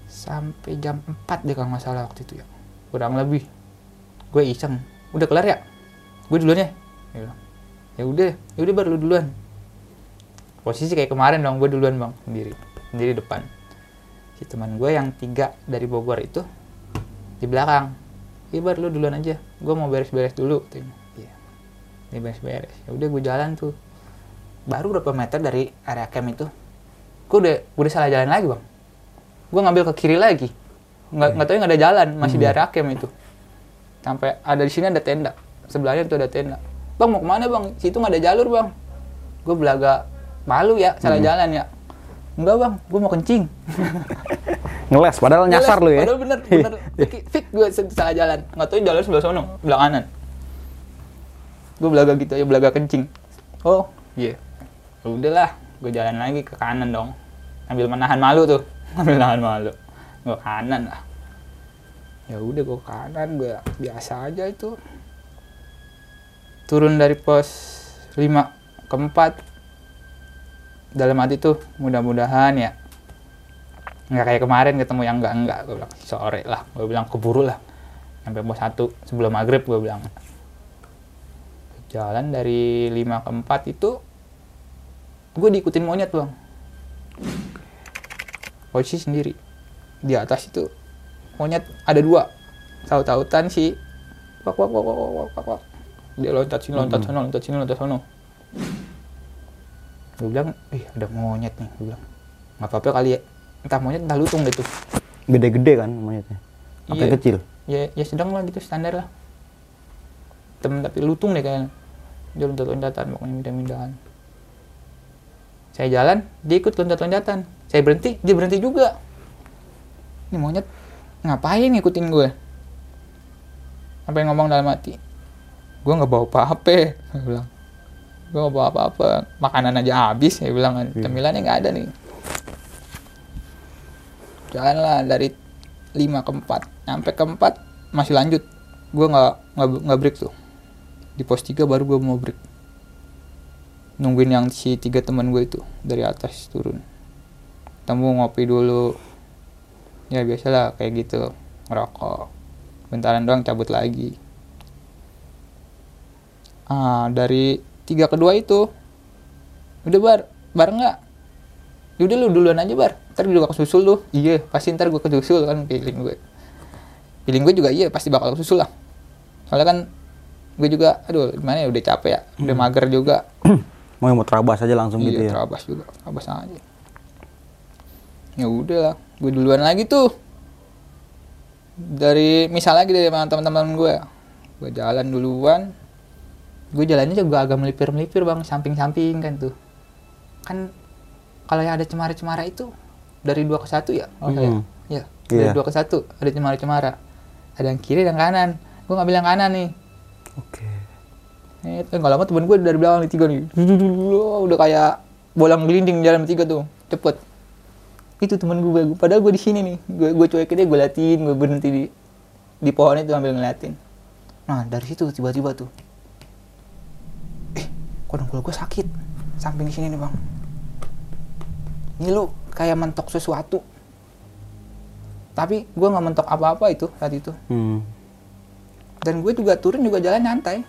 Speaker 3: Sampai jam 4 deh kalau nggak salah waktu itu ya kurang lebih. Gue iseng. Udah kelar ya? Gue duluan ya? Ya udah ya udah baru lu duluan. Posisi kayak kemarin dong gue duluan bang. Sendiri. Sendiri depan. Si teman gue yang tiga dari Bogor itu di belakang. Iya bar lu duluan aja. Gue mau beres-beres dulu iya. Dia beres-beres. Ya udah gue jalan tuh. Baru berapa meter dari area camp itu gue udah gue udah salah jalan lagi bang. Gue ngambil ke kiri lagi nggak nggak tahu nggak ada jalan. Masih di area camp itu. Sampai ada di sini ada tenda. Sebelahnya tuh ada tenda. Bang mau ke mana bang? Situ nggak ada jalur bang. Gue belaga malu ya salah jalan ya. Enggak bang gue mau kencing. (laughs)
Speaker 4: Ngeles padahal nyasar lu ya.
Speaker 3: padahal bener bener. (laughs) Fik gue salah jalan. Nggak tahu jalan sebelah sono sebelah kanan. Gue belaga gitu aja belaga kencing. Oh iya. Ya udahlah gue jalan lagi ke kanan dong. Sambil menahan malu tuh. (laughs) Sambil menahan malu gue kanan lah. Ya udah gue kanan gue biasa aja itu. Turun dari pos 5 ke 4 dalam hati tuh mudah-mudahan ya. Nggak kayak kemarin ketemu yang enggak enggak gue bilang sore lah. Gue bilang keburu lah. Sampai pos satu sebelum maghrib gue bilang. Jalan dari 5 ke 4 itu gue diikutin monyet bang. Posisi sendiri di atas itu monyet ada dua. Tahu-tahutan si wak wak wak wak wak wak wak dia loncat sini loncat sana loncat sini loncat sana. Gue bilang ih ada monyet nih gue bilang. Nggak apa-apa kali ya. Entah monyet entah lutung gitu
Speaker 4: Gede-gede kan monyetnya. Apa
Speaker 3: Iya.
Speaker 4: kecil?
Speaker 3: ya ya sedang lah gitu standar lah. Temen tapi lutung deh kayaknya. Dia loncat loncatan pokoknya mindah mindahan saya jalan dia ikut loncat loncatan saya berhenti dia berhenti juga ini monyet ngapain ngikutin gue? Apa yang ngomong dalam hati? Gue nggak bawa apa-apa saya bilang. Gue nggak bawa apa-apa makanan aja habis saya bilang. Kan cemilannya nggak ada nih. Jalan lah dari 5 ke 4 nyampe ke 4 masih lanjut. Gue nggak nggak nggak break tuh. Di pos 3 baru gue mau break. Nungguin yang si tiga teman gue itu dari atas turun. Temu ngopi dulu ya biasalah kayak gitu. Ngerokok. Bentaran doang cabut lagi. Ah dari tiga kedua itu udah bar bareng nggak? Yaudah lu duluan aja bar. Ntar juga kesusul lu. Iya pasti ntar gue kesusul kan feeling gue. Feeling gue juga iya pasti bakal kesusul lah. Soalnya kan gue juga aduh gimana ya udah capek ya udah mager juga. (clears throat)
Speaker 4: Mau yang mau terabas aja langsung gitu
Speaker 3: iya
Speaker 4: ya.
Speaker 3: terabas juga terabas aja. Ya udah lah gue duluan lagi tuh dari misal lagi dari teman-teman gue gue jalan duluan gue jalannya juga agak melipir melipir bang samping samping kan tuh kan kalau yang ada cemara-cemara itu dari dua ke satu ya oh
Speaker 4: Hmm.
Speaker 3: ya dari
Speaker 4: Iya.
Speaker 3: dua ke satu ada cemara-cemara ada yang kiri dan kanan gue ngambil yang kanan nih
Speaker 4: Oke.
Speaker 3: Eh, nggak lama temen gue dari belakang nih tiga nih. Udah kayak bolang gelinding jalan tiga tuh. Cepet. Itu temen gue. Padahal gue di sini nih. Gue gue cuekin dia, gue liatin, gue berhenti di di pohon itu sambil ngeliatin. Nah dari situ tiba-tiba tuh. Eh, kok dengkul gue sakit. Samping sini nih bang. Ini lu kayak mentok sesuatu. Tapi gue nggak mentok apa-apa itu saat itu.
Speaker 4: Hmm.
Speaker 3: Dan gue juga turun juga jalan nyantai.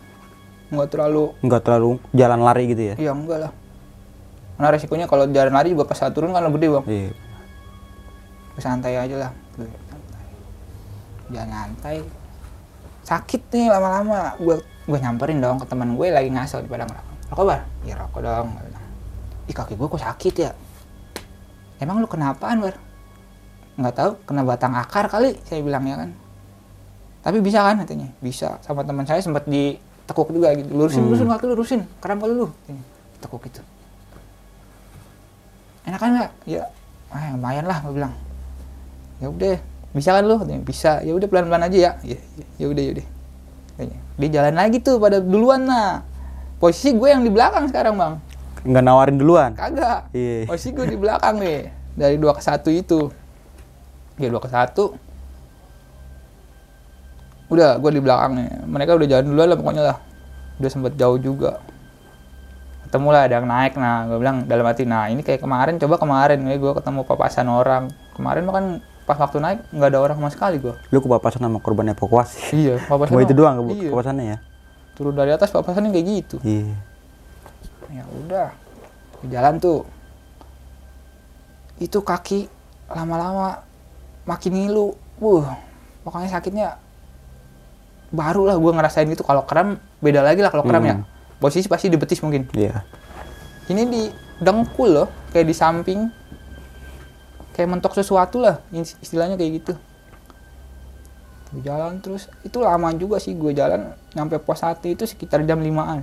Speaker 3: Nggak terlalu
Speaker 4: Nggak terlalu jalan lari gitu ya?
Speaker 3: Iya enggak lah. Karena resikonya kalau jalan lari juga pas saat turun kan lebih gede bang.
Speaker 4: Iya.
Speaker 3: Santai aja lah. Tuh, Santai. Nyantai. Sakit nih lama-lama. Gue gue nyamperin dong ke teman gue lagi ngasal di padang rokok. Rokok bar? Iya rokok dong. Ih kaki gue kok sakit ya? Emang lu kenapaan bar? Nggak tahu. Kena batang akar kali. Saya bilang ya kan. Tapi bisa kan katanya? Bisa. Sama teman saya sempat ditekuk juga gitu. Lurusin, lurusin kaki lu, lurusin. Kali lu. Katanya. Tekuk gitu. Enakan nggak? Ya, ah, lumayan lah, gue bilang. Ya udah, bisa kan lu? Bisa. Ya udah pelan-pelan aja ya. Ya, ya, ya udah, ya udah. Dia jalan lagi tuh pada duluan nah. Posisi gue yang di belakang sekarang bang.
Speaker 4: Nggak nawarin duluan?
Speaker 3: Kagak.
Speaker 4: Iya.
Speaker 3: Posisi gue di belakang nih. Dari dua ke satu itu. Ya dua ke satu. Udah, gue di belakang nih. Mereka udah jalan duluan lah pokoknya lah. Udah sempet jauh juga. Ketemu lah ada yang naik. Nah, gue bilang dalam hati, nah ini kayak kemarin, coba kemarin nih gue ketemu papasan orang. Kemarin mah kan pas waktu naik nggak ada orang sama sekali gue.
Speaker 4: Lu kepapasan sama korban evakuasi.
Speaker 3: Iya, (laughs) papasan.
Speaker 4: Itu doang ke
Speaker 3: Iya.
Speaker 4: kepapasannya ya?
Speaker 3: Turun dari atas papasannya kayak gitu.
Speaker 4: Iya.
Speaker 3: ya udah jalan tuh itu kaki lama-lama makin ngilu wuh pokoknya sakitnya baru lah gue ngerasain gitu kalau kram beda lagi lah kalau kram ya
Speaker 4: Hmm.
Speaker 3: posisi pasti di betis mungkin
Speaker 4: Iya.
Speaker 3: ini di dengkul loh kayak di samping kayak mentok sesuatu lah is- istilahnya kayak gitu. Gua jalan terus itu lama juga sih gue jalan nyampe pos 1 itu sekitar jam 5an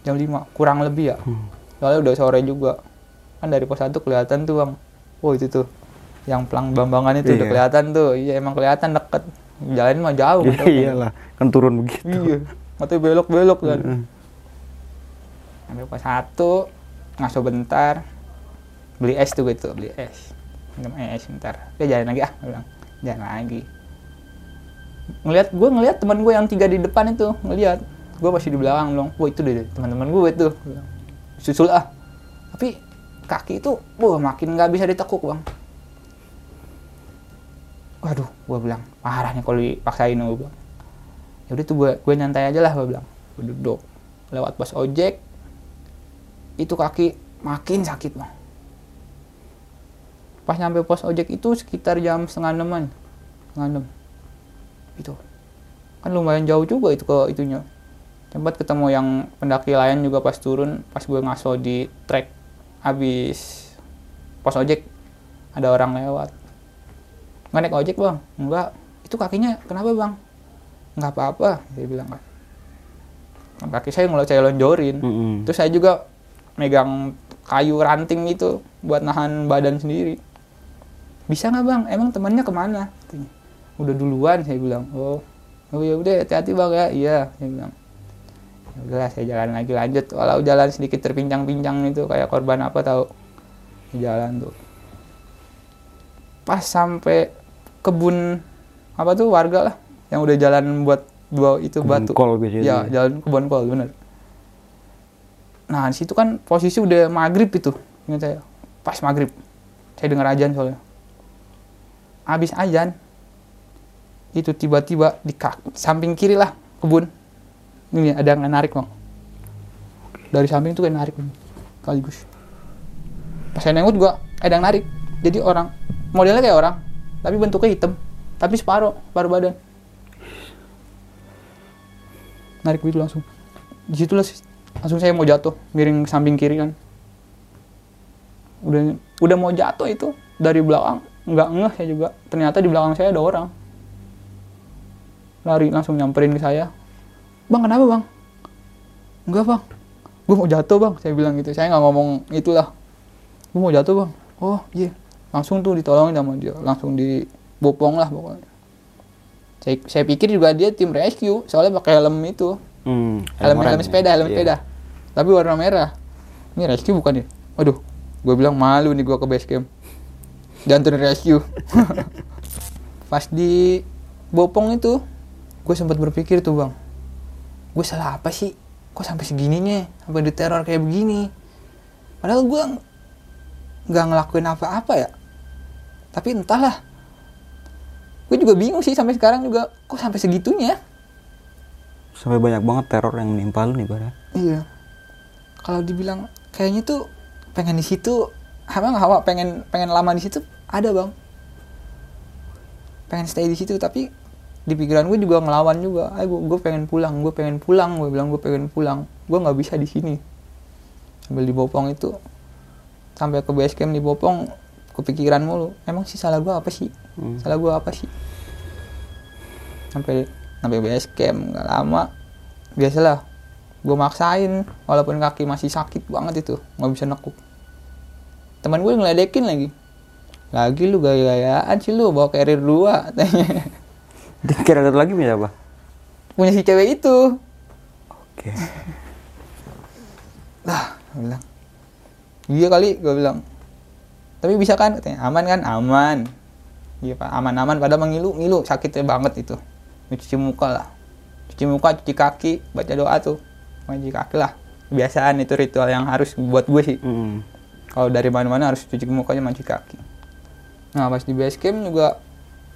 Speaker 3: jam 5 kurang lebih ya. Soalnya udah sore juga. Kan dari pos 1 kelihatan tuh bang. Oh itu tuh yang pelang bambangan itu udah
Speaker 4: Iya.
Speaker 3: kelihatan tuh. Iya emang kelihatan deket. Jalan mah jauh.
Speaker 4: Iya
Speaker 3: betul.
Speaker 4: iyalah, kan turun begitu.
Speaker 3: iya. Atau belok-belok kan.
Speaker 4: Mm.
Speaker 3: sampai pas satu ngaso bentar beli es tuh gitu beli es. Minum es bentar. Dia jalan lagi ah gua bilang. Jalan lagi. Ngelihat gue ngelihat teman gue yang tiga di depan itu. Ngelihat gue masih di belakang bilang wah itu deh teman-teman gue itu. Susul ah. Tapi kaki itu wah makin nggak bisa ditekuk bang. Waduh gue bilang parah nih kalau dipaksain gue bilang. Ya udah tuh gue gue nyantai aja lah gue bilang. Gue duduk. Lewat pos ojek itu kaki makin sakit bang pas nyampe pos ojek itu sekitar jam setengah enaman setengah enam. Itu kan lumayan jauh juga itu ke itunya. Sempat ketemu yang pendaki lain juga pas turun pas gue ngaso di trek habis pos ojek ada orang lewat. Nggak naik ojek bang? Enggak itu kakinya kenapa bang? Nggak apa-apa dia bilang kan. Kaki saya ngeluh saya lonjorin.
Speaker 4: Mm-mm.
Speaker 3: terus saya juga megang kayu ranting itu buat nahan badan sendiri bisa nggak bang? Emang temannya ke mana? Katanya. udah duluan saya bilang. Oh oh ya udah hati-hati bang ya. Iya saya bilang. Ya udahlah saya jalan lagi lanjut. Walau jalan sedikit terpincang-pincang itu kayak korban apa tahu. Jalan tuh. Pas sampai kebun apa tuh warga lah yang udah jalan buat dua itu
Speaker 4: Kebun
Speaker 3: batu.
Speaker 4: kol biasanya
Speaker 3: ya
Speaker 4: ya.
Speaker 3: jalan kebun kol bener. Nah di situ kan posisi udah maghrib itu ingat saya. Pas maghrib. Saya dengar ajan soalnya habis ajan itu tiba-tiba di samping kiri lah kebun. Ini ada yang narik bang. Dari samping tuh kayak narik bang. sekaligus. Pas saya nengok juga ada yang narik. Jadi orang modelnya kayak orang tapi bentuknya hitam tapi separuh separuh badan. Narik gitu langsung. Di situ lah sih, langsung saya mau jatuh miring samping kiri kan. Udah udah mau jatuh itu dari belakang nggak ngeh saya juga. Ternyata di belakang saya ada orang. Lari langsung nyamperin ke saya. Bang kenapa bang? Enggak bang. Gue mau jatuh bang saya bilang gitu. Saya nggak ngomong itulah. Gue mau jatuh bang. Oh iya. Langsung tuh ditolongin sama dia. Langsung dibopong lah pokoknya. Saya, saya pikir juga dia tim rescue soalnya pakai helm itu.
Speaker 4: Hmm,
Speaker 3: helm helm
Speaker 4: ya.
Speaker 3: sepeda helm
Speaker 4: Iya.
Speaker 3: sepeda. Tapi warna merah. Ini rescue bukan ya? Waduh gue bilang malu nih gue ke base camp jangan rescue (laughs) pas di bopong itu gue sempat berpikir tuh bang. Gue salah apa sih? Kok sampai segininya? Sampai diteror kayak begini? Padahal gue nggak ngelakuin apa-apa ya. Tapi entahlah. Gue juga bingung sih sampai sekarang juga kok sampai segitunya?
Speaker 4: Sampai banyak banget teror yang menimpa lu nih, Bara.
Speaker 3: Iya. Kalau dibilang kayaknya tuh pengen di situ, emang hawa pengen pengen lama di situ ada bang. Pengen stay di situ tapi di pikiran gue juga ngelawan juga. Ayo gue, gue pengen pulang, gue pengen pulang, gue bilang gue pengen pulang. Gue nggak bisa di sini. Sambil di Bopong itu sampai ke base camp di Bopong kepikiran mulu. Emang sih salah gue apa sih?
Speaker 4: Hmm.
Speaker 3: Salah gue apa sih? Sampai sampai base camp nggak lama biasalah gue maksain walaupun kaki masih sakit banget itu nggak bisa nekuk teman gue ngeledekin lagi. Lagi lu gaya-gayaan sih lu bawa carrier dua (laughs)
Speaker 4: satu lagi punya apa?
Speaker 3: punya si cewek itu.
Speaker 4: Oke. (laughs)
Speaker 3: lah gue bilang. Iya kali gue bilang. Tapi bisa kan? Katanya aman kan? Aman. Iya pak. Aman aman pada mengilu ngilu. Sakitnya banget itu. Cuci muka lah. Cuci muka cuci kaki baca doa tuh. Cuci kaki lah. Kebiasaan itu ritual yang harus buat gue sih.
Speaker 4: Hmm.
Speaker 3: Kalau dari mana-mana harus cuci mukanya cuci kaki nah pas di base camp juga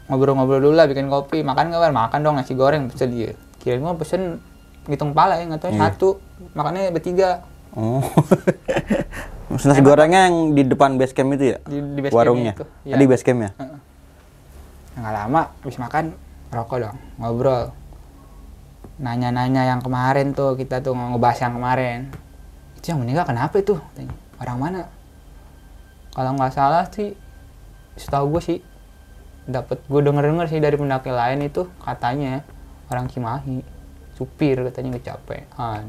Speaker 3: ngobrol-ngobrol dulu lah bikin kopi makan nggak Bar? makan dong nasi goreng pesen dia kira mau pesen ngitung pala ya nggak tahu
Speaker 4: Iya.
Speaker 3: satu makannya bertiga
Speaker 4: Oh. (laughs) Nasi gorengnya yang di depan base camp itu ya?
Speaker 3: Di- di base camp
Speaker 4: Warungnya.
Speaker 3: itu,
Speaker 4: Ah,
Speaker 3: iya.
Speaker 4: Di base camp ya?
Speaker 3: nggak lama habis makan rokok dong ngobrol nanya-nanya yang kemarin tuh kita tuh ngebahas yang kemarin itu yang meninggal kenapa itu orang mana kalau nggak salah sih setahu gue sih dapat gue denger denger sih dari pendaki lain itu katanya orang Cimahi supir katanya kecapean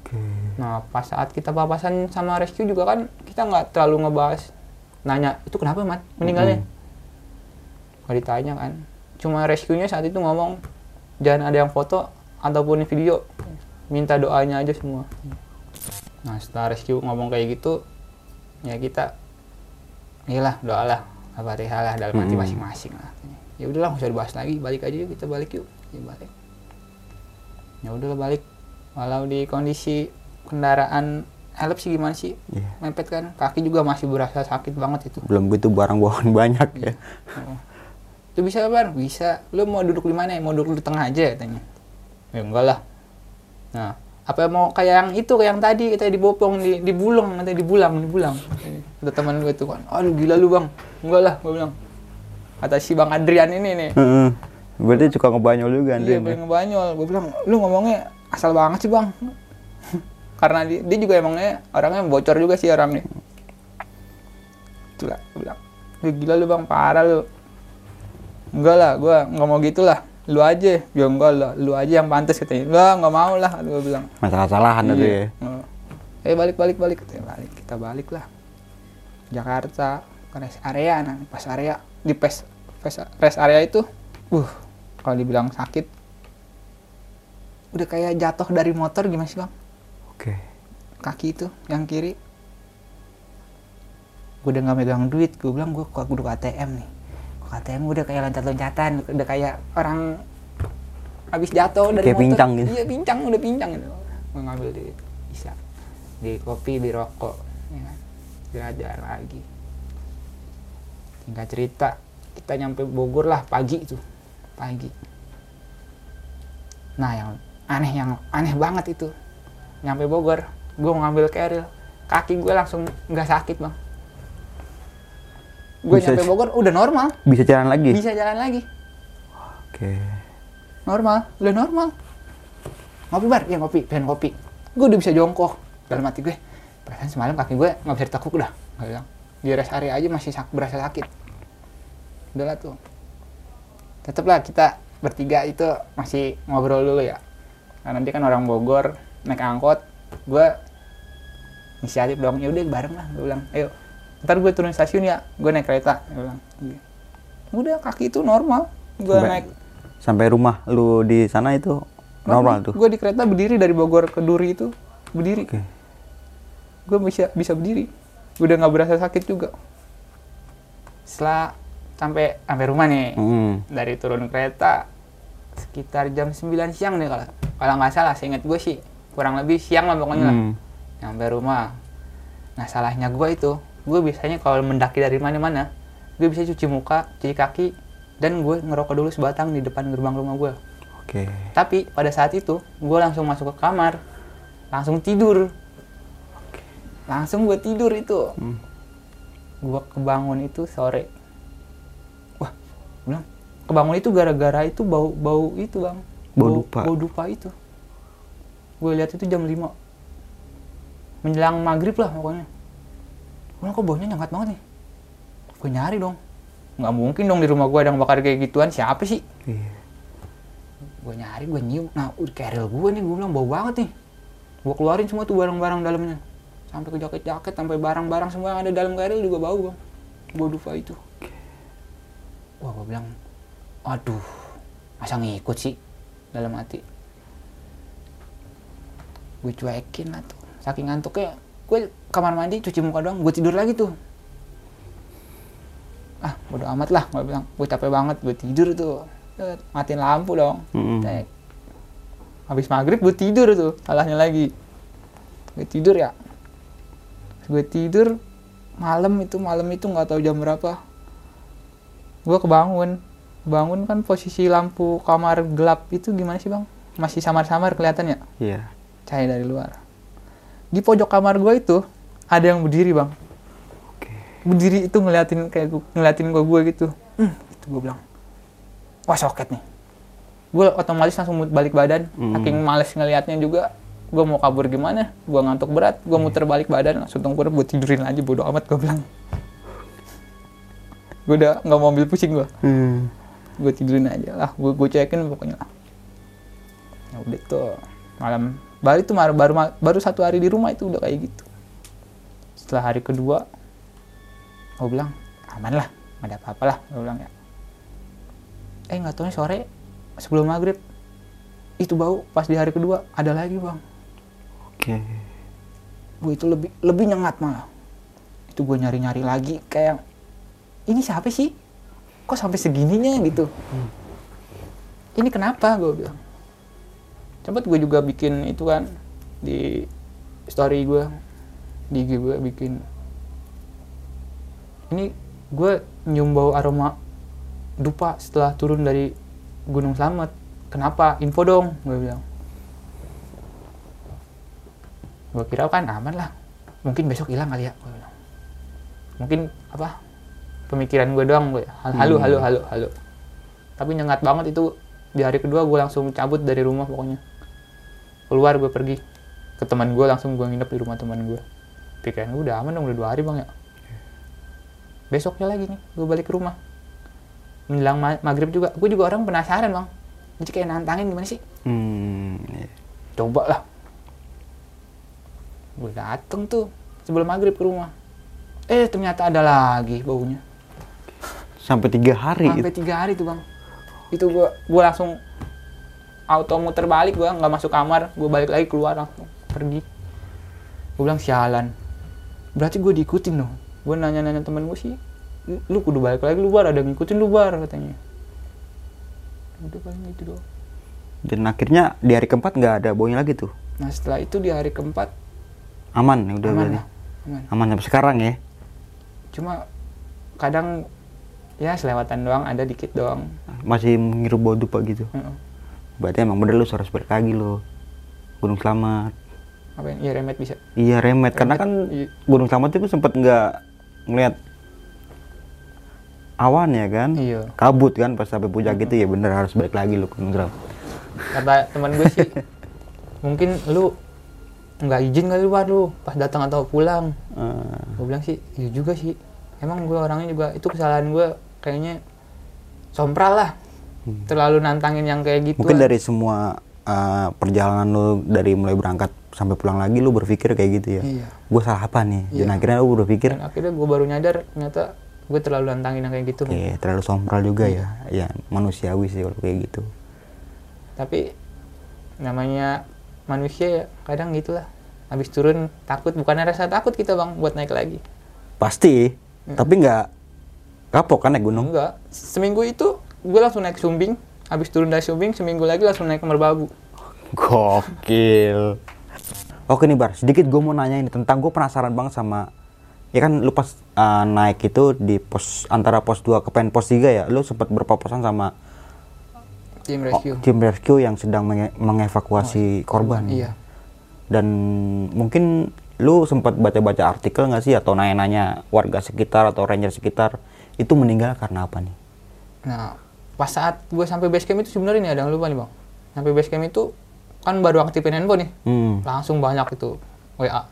Speaker 4: Oke.
Speaker 3: Nah, pas saat kita papasan sama rescue juga kan kita nggak terlalu ngebahas nanya itu kenapa mat meninggalnya. Nggak ditanya kan. Cuma rescue-nya saat itu ngomong jangan ada yang foto ataupun video minta doanya aja semua nah setelah rescue ngomong kayak gitu ya kita iyalah doalah Al-Fatihah lah dalam hati
Speaker 4: Mm-mm.
Speaker 3: masing-masing lah ya udahlah nggak usah dibahas lagi balik aja yuk kita balik yuk ya balik ya udahlah balik walau di kondisi kendaraan help sih gimana sih
Speaker 4: Iya.
Speaker 3: mepet kan kaki juga masih berasa sakit banget itu
Speaker 4: Belum gitu barang bawaan (laughs) banyak ya.
Speaker 3: Oh. Itu bisa bar? Bisa. Lu mau duduk di mana? Mau duduk di tengah aja katanya. Ya enggak lah. Nah, apa mau kayak yang itu kayak yang tadi kita dibopong di dibulung nanti dibulang dibulang. Kata teman gue tuh kan, aduh gila lu bang. Enggak lah, gue bilang. Kata si bang Adrian ini nih.
Speaker 4: Heeh. Berarti suka ngebanyol juga
Speaker 3: Iya,
Speaker 4: Andre.
Speaker 3: pengen ngebanyol. Gue bilang, lu ngomongnya asal banget sih bang. (laughs) Karena dia, dia juga emangnya orangnya bocor juga sih orangnya. Itulah, gue bilang, "Lu gila lu bang, parah lu. Enggak lah, gue nggak mau gitu lah. Lu aja. Ya enggak lah, lu aja yang pantas katanya. Lah, nggak mau lah, gue bilang.
Speaker 4: Masalah-salahan tadi ya.
Speaker 3: Iya. Eh balik balik balik Katanya, balik kita balik lah Jakarta ke rest area nah pas area di pes, pes rest area itu uh kalau dibilang sakit udah kayak jatuh dari motor gimana sih bang
Speaker 4: Oke.
Speaker 3: kaki itu yang kiri gue udah nggak megang duit gue bilang gue kudu ATM nih kok ATM udah kayak loncat-loncatan udah kayak orang habis jatuh dari
Speaker 4: Kayak
Speaker 3: motor.
Speaker 4: pincang gitu.
Speaker 3: iya pincang udah pincang gitu. Gue ngambil duit bisa. Di kopi di rokok ya kan? belajar lagi. Tinggal cerita. Kita nyampe Bogor lah pagi itu pagi. Nah yang aneh yang aneh banget itu. Nyampe Bogor gue ngambil keril. Kaki gue langsung nggak sakit bang gue nyampe Bogor udah normal.
Speaker 4: Bisa jalan lagi?
Speaker 3: bisa jalan lagi.
Speaker 4: Oke.
Speaker 3: normal. Udah normal. Ngopi bar? Ya ngopi. Pengen kopi gue udah bisa jongkok. Dalam hati gue perasaan semalam kaki gue nggak bisa ditekuk dah. Gua bilang di rest area aja masih sak berasa sakit. Udahlah tuh. Tetaplah kita bertiga itu masih ngobrol dulu ya. Karena nanti kan orang Bogor naik angkot gue inisiatif dong. Ya udah bareng lah gue bilang ayo ntar gue turun stasiun ya gue naik kereta gue bilang udah kaki itu normal gue
Speaker 4: Sampai-
Speaker 3: naik
Speaker 4: Sampai rumah lu di sana itu normal tuh.
Speaker 3: Gue di kereta berdiri dari Bogor ke Duri itu berdiri.
Speaker 4: Oke.
Speaker 3: Gue bisa bisa berdiri. Udah nggak berasa sakit juga. Setelah sampai sampai rumah nih
Speaker 4: Hmm.
Speaker 3: dari turun kereta sekitar jam 9 siang nih kalau kalau nggak salah seingat gue sih kurang lebih siang lah pokoknya lah
Speaker 4: Hmm.
Speaker 3: nyampe rumah nah salahnya gue itu gue biasanya kalau mendaki dari mana-mana gue bisa cuci muka cuci kaki dan gue ngerokok dulu sebatang di depan gerbang rumah gue
Speaker 4: Oke.
Speaker 3: tapi pada saat itu gue langsung masuk ke kamar langsung tidur. Langsung gue tidur itu.
Speaker 4: Hmm.
Speaker 3: gue kebangun itu sore. Wah. Bilang kebangun itu gara-gara itu bau bau itu bang.
Speaker 4: Bau dupa.
Speaker 3: bau dupa itu. Gue lihat itu jam 5 menjelang maghrib lah pokoknya gue bilang kok baunya nyengat banget nih? Gue nyari dong. Nggak mungkin dong di rumah gue ada yang bakar kayak gituan. Siapa sih?
Speaker 4: Iya.
Speaker 3: gue nyari gue nyium. Nah udah keril gue nih gue bilang bau banget nih. Gue keluarin semua tuh barang-barang dalamnya. Sampai ke jaket-jaket sampai barang-barang semua yang ada dalam keril juga bau bang bau dupa itu. Wah gue bilang aduh masa ngikut sih? Dalam hati. Gue cuekin lah tuh. Saking ngantuknya gue kamar mandi cuci muka doang gue tidur lagi tuh. Ah bodo amat lah gue bilang gue capek banget gue tidur tuh. Set, matiin lampu dong.
Speaker 4: Mm-mm.
Speaker 3: Tek. habis maghrib gue tidur tuh salahnya lagi. Gue tidur ya. Gue tidur malam itu malam itu nggak tahu jam berapa. Gue kebangun. Bangun kan posisi lampu kamar gelap itu gimana sih bang? Masih samar-samar kelihatannya?
Speaker 4: Iya.
Speaker 3: cahaya dari luar. Di pojok kamar gue itu ada yang berdiri bang. Berdiri itu ngeliatin kayak gua- ngeliatin gue gue gitu. Hmm, itu gue bilang wah soket nih. Gue otomatis langsung balik badan.
Speaker 4: Hmm.
Speaker 3: saking males ngeliatnya juga gue mau kabur gimana? Gue ngantuk berat gue muter balik badan langsung tengkurap gue tidurin aja bodo amat gue bilang. Gue udah nggak mau ambil pusing gue
Speaker 4: Hmm.
Speaker 3: gue tidurin aja lah gue gue cekin pokoknya lah. Ya udah tuh malam baru itu baru baru baru satu hari di rumah itu udah kayak gitu setelah hari kedua gue bilang aman lah nggak ada apa-apa lah gue bilang ya. Eh nggak tahu nih sore sebelum maghrib itu bau pas di hari kedua ada lagi bang.
Speaker 1: Oke.
Speaker 3: gue itu lebih lebih nyengat malah. Itu gue nyari nyari lagi kayak ini siapa sih? Kok sampai segininya? Gitu. Ini kenapa? Gue bilang. Cepet gue juga bikin itu kan di story gue di IG gue bikin. Ini gue nyium bau aroma dupa setelah turun dari Gunung Slamet. Kenapa? Info dong gue bilang. Gue kira kan aman lah. Mungkin besok hilang kali ya gue bilang. Mungkin apa? Pemikiran gue doang gue hal halu halu halu halu. Tapi nyengat banget itu. Di hari kedua gue langsung cabut dari rumah pokoknya. Keluar gue pergi. Ke teman gue langsung gue nginep di rumah teman gue pikiran gue udah aman dong udah dua hari bang ya. Besoknya lagi nih gue balik ke rumah. Menjelang ma- maghrib juga gue juga orang penasaran bang. Jadi kayak nantangin gimana sih?
Speaker 1: Hmm. iya.
Speaker 3: coba lah. Gue dateng tuh sebelum maghrib ke rumah. Eh ternyata ada lagi baunya.
Speaker 1: Sampai tiga hari.
Speaker 3: sampai tiga hari tuh bang. Itu gue gue langsung auto muter balik gue nggak masuk kamar. Gue balik lagi keluar langsung pergi. Gue bilang sialan berarti gue diikutin dong gue nanya-nanya temen gue sih "Lu- kudu balik lagi lu bar ada yang ngikutin lu bar katanya udah paling itu doang
Speaker 1: Dan akhirnya di hari keempat nggak ada baunya lagi tuh.
Speaker 3: nah setelah itu di hari keempat
Speaker 1: Aman ya udah
Speaker 3: aman lah aman
Speaker 1: Aman sampai sekarang ya.
Speaker 3: cuma kadang ya selewatan doang ada dikit doang
Speaker 1: Masih menghirup bau dupa gitu.
Speaker 3: Heeh.
Speaker 1: Berarti emang bener lu harus balik lagi lo. Gunung Selamat.
Speaker 3: Apa ya remet bisa.
Speaker 1: Iya remet. Karena kan
Speaker 3: iya.
Speaker 1: Gunung Selamat itu sempet nggak ngeliat awan ya kan.
Speaker 3: iya.
Speaker 1: Kabut kan pas sampai puncak gitu. Ya bener harus balik lagi lo Gunung Selamat.
Speaker 3: kata teman gue sih (laughs) mungkin lu nggak izin kali lu lu pas datang atau pulang.
Speaker 1: Eh,
Speaker 3: gue bilang sih iya juga sih. Emang gue orangnya juga itu kesalahan gue kayaknya sompral lah. Terlalu nantangin yang kayak gitu
Speaker 1: Hmm. mungkin dari semua eh, perjalanan lu dari mulai berangkat sampai pulang lagi lu berpikir kayak gitu ya.
Speaker 3: iya
Speaker 1: Gue salah apa nih? Dan
Speaker 3: Iya.
Speaker 1: akhirnya lu berpikir
Speaker 3: dan akhirnya gue baru nyadar ternyata gue terlalu nantangin yang kayak gitu
Speaker 1: Oke, terlalu sompral juga ya. Ya, manusiawi sih kalau kayak gitu.
Speaker 3: tapi namanya manusia ya kadang gitulah habis turun takut bukannya rasa takut kita bang buat naik lagi
Speaker 1: Pasti, tapi nggak kapok kan naik gunung.
Speaker 3: enggak seminggu itu gue langsung naik sumbing habis turun dari sumbing seminggu lagi langsung naik ke merbabu
Speaker 1: Gokil. Oke nih Bar, sedikit gue mau nanya ini tentang gue penasaran banget sama ya kan lu pas uh, naik itu di pos antara pos 2 ke pen pos 3 ya, lu sempat berpapasan sama
Speaker 3: tim
Speaker 1: oh,
Speaker 3: rescue.
Speaker 1: tim rescue yang sedang menge- mengevakuasi korban.
Speaker 3: iya.
Speaker 1: Dan mungkin lu sempat baca-baca artikel nggak sih atau nanya-nanya warga sekitar atau ranger sekitar itu meninggal karena apa nih?
Speaker 3: nah pas saat gue sampai base camp itu sebenarnya ada yang lupa nih bang. Sampai base camp itu kan baru aktifin handphone nih.
Speaker 1: Hmm.
Speaker 3: langsung banyak itu WA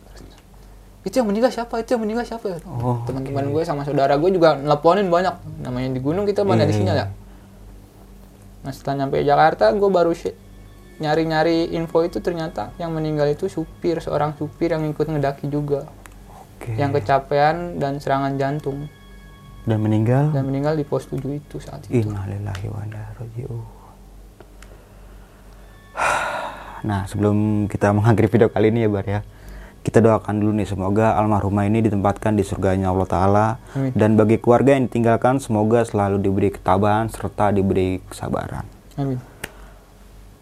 Speaker 3: itu yang meninggal siapa? Itu yang meninggal siapa?
Speaker 1: Oh,
Speaker 3: teman-teman gue sama saudara gue juga nelponin banyak. Namanya di gunung kita mana
Speaker 1: Iya,
Speaker 3: di sinyal
Speaker 1: iya.
Speaker 3: ya? nah setelah nyampe Jakarta gue baru nyari-nyari info itu ternyata yang meninggal itu supir seorang supir yang ikut ngedaki juga.
Speaker 1: Oke.
Speaker 3: yang kecapean dan serangan jantung.
Speaker 1: Dan meninggal?
Speaker 3: dan meninggal di pos 7 itu saat itu.
Speaker 1: Innalillahi wa inna Nah, sebelum kita (laughs) mengakhiri video kali ini ya, Bar ya. Kita doakan dulu nih semoga almarhumah ini ditempatkan di surganya Allah taala dan bagi keluarga yang ditinggalkan semoga selalu diberi ketabahan serta diberi kesabaran.
Speaker 3: Amin.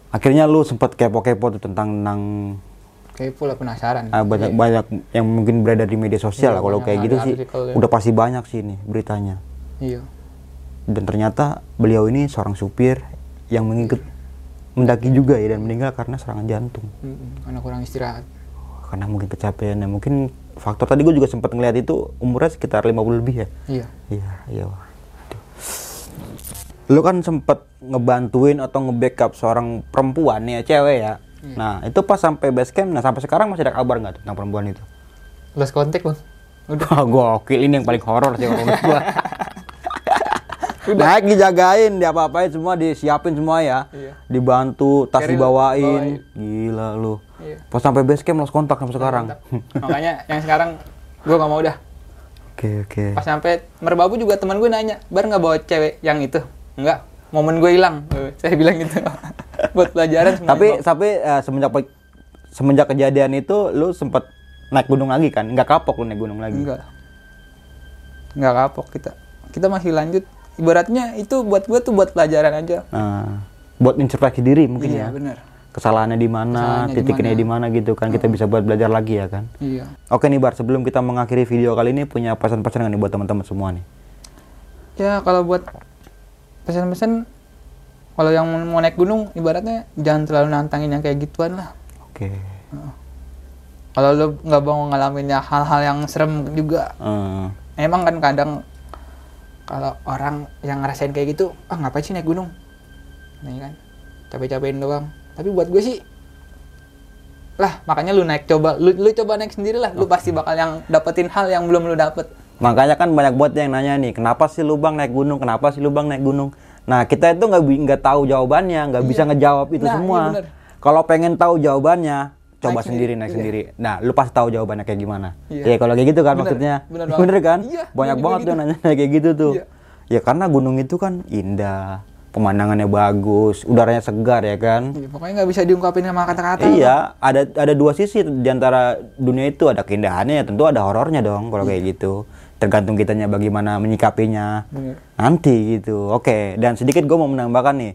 Speaker 1: Akhirnya lu sempat kepo-kepo tuh tentang tentang
Speaker 3: Kayak pula penasaran.
Speaker 1: ah, banyak
Speaker 3: Iya.
Speaker 1: banyak yang mungkin beredar di media sosial
Speaker 3: Iya,
Speaker 1: lah kalau kayak gitu sih
Speaker 3: ya.
Speaker 1: udah pasti banyak sih nih beritanya.
Speaker 3: Iya.
Speaker 1: dan ternyata beliau ini seorang supir yang mengikut mendaki juga ya dan meninggal karena serangan jantung
Speaker 3: Karena kurang istirahat.
Speaker 1: karena mungkin kecapean ya mungkin faktor tadi gue juga sempat ngeliat itu umurnya sekitar 50 lebih ya
Speaker 3: Iya.
Speaker 1: iya iya. Aduh. lu kan sempet ngebantuin atau nge-backup seorang perempuan ya cewek ya nah itu pas sampai base camp nah sampai sekarang masih ada kabar nggak tentang perempuan itu
Speaker 3: Lost kontak bang. Udah.
Speaker 1: Wah, (laughs) gokil ini yang paling horor sih kalau menurut gua. (laughs) Naik dijagain, diapa-apain semua disiapin semua ya.
Speaker 3: Iya.
Speaker 1: Dibantu, tas dibawain. Gila lu.
Speaker 3: Iya.
Speaker 1: Pas sampai base camp lost kontak sampai sekarang.
Speaker 3: Makanya yang sekarang gue gak mau dah.
Speaker 1: Oke, oke.
Speaker 3: Pas sampai Merbabu juga teman gue nanya, bar nggak bawa cewek yang itu? Enggak. Momen gue hilang. Eh, Saya bilang gitu. (laughs) buat pelajaran
Speaker 1: Tapi
Speaker 3: Bang.
Speaker 1: tapi eh, semenjak semenjak kejadian itu lu sempet naik gunung lagi kan? Nggak kapok lu naik gunung lagi?
Speaker 3: enggak enggak kapok kita kita masih lanjut ibaratnya itu buat gue tuh buat pelajaran aja.
Speaker 1: Nah, buat introspeksi diri mungkin
Speaker 3: iya
Speaker 1: ya.
Speaker 3: bener.
Speaker 1: Kesalahannya di mana, titiknya di mana gitu kan kita bisa buat belajar lagi ya kan.
Speaker 3: iya.
Speaker 1: Oke nih Bar, sebelum kita mengakhiri video kali ini punya pesan-pesan nggak nih buat teman-teman semua nih?
Speaker 3: ya kalau buat pesan-pesan kalau yang mau naik gunung ibaratnya jangan terlalu nantangin yang kayak gituan lah.
Speaker 1: Oke.
Speaker 3: kalau lu nggak mau ngalamin ya hal-hal yang serem juga.
Speaker 1: Eh,
Speaker 3: emang kan kadang kalau orang yang ngerasain kayak gitu ah ngapain sih naik gunung nih kan capek-capekin doang tapi buat gue sih lah makanya lu naik coba lu, lu coba naik sendiri lah lu pasti bakal yang dapetin hal yang belum lu dapet
Speaker 1: makanya kan banyak buat yang nanya nih, kenapa sih lubang naik gunung? Kenapa sih lubang naik gunung? Nah kita itu nggak nggak tahu jawabannya, nggak bisa ngejawab itu
Speaker 3: Nah,
Speaker 1: semua.
Speaker 3: iya.
Speaker 1: Kalau pengen tahu jawabannya, coba
Speaker 3: Naik
Speaker 1: sendiri
Speaker 3: sendiri,
Speaker 1: naik
Speaker 3: iya.
Speaker 1: sendiri. Nah, lu pasti tahu jawabannya kayak gimana.
Speaker 3: Iya.
Speaker 1: Ya kalau kayak gitu kan
Speaker 3: Bener,
Speaker 1: maksudnya.
Speaker 3: bener (laughs) banget.
Speaker 1: kan?
Speaker 3: Iya,
Speaker 1: Banyak
Speaker 3: bener
Speaker 1: banget
Speaker 3: gitu.
Speaker 1: tuh nanya kayak gitu tuh.
Speaker 3: Iya.
Speaker 1: Ya karena gunung itu kan indah, pemandangannya bagus, udaranya segar ya kan.
Speaker 3: Iya, pokoknya nggak bisa diungkapin sama kata-kata
Speaker 1: Iya, ada ada dua sisi di antara dunia itu ada keindahannya ya tentu ada horornya dong kalau kayak gitu. Tergantung kitanya bagaimana menyikapinya.
Speaker 3: Bener.
Speaker 1: Nanti gitu. Oke, dan sedikit gue mau menambahkan nih.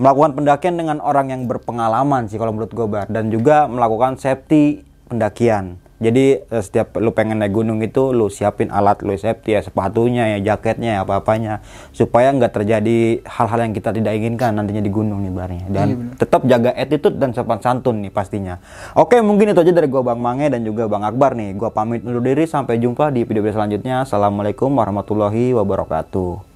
Speaker 1: Melakukan pendakian dengan orang yang berpengalaman sih kalau menurut gue Bar dan juga melakukan safety pendakian. Jadi eh, setiap lu pengen naik gunung itu lu siapin alat lu safety ya sepatunya ya jaketnya ya apa-apanya supaya nggak terjadi hal-hal yang kita tidak inginkan nantinya di gunung nih barnya dan tetap jaga attitude dan sopan santun nih pastinya. Oke mungkin itu aja dari gua Bang Mange dan juga Bang Akbar nih. Gua pamit undur diri sampai jumpa di video selanjutnya. Assalamualaikum warahmatullahi wabarakatuh.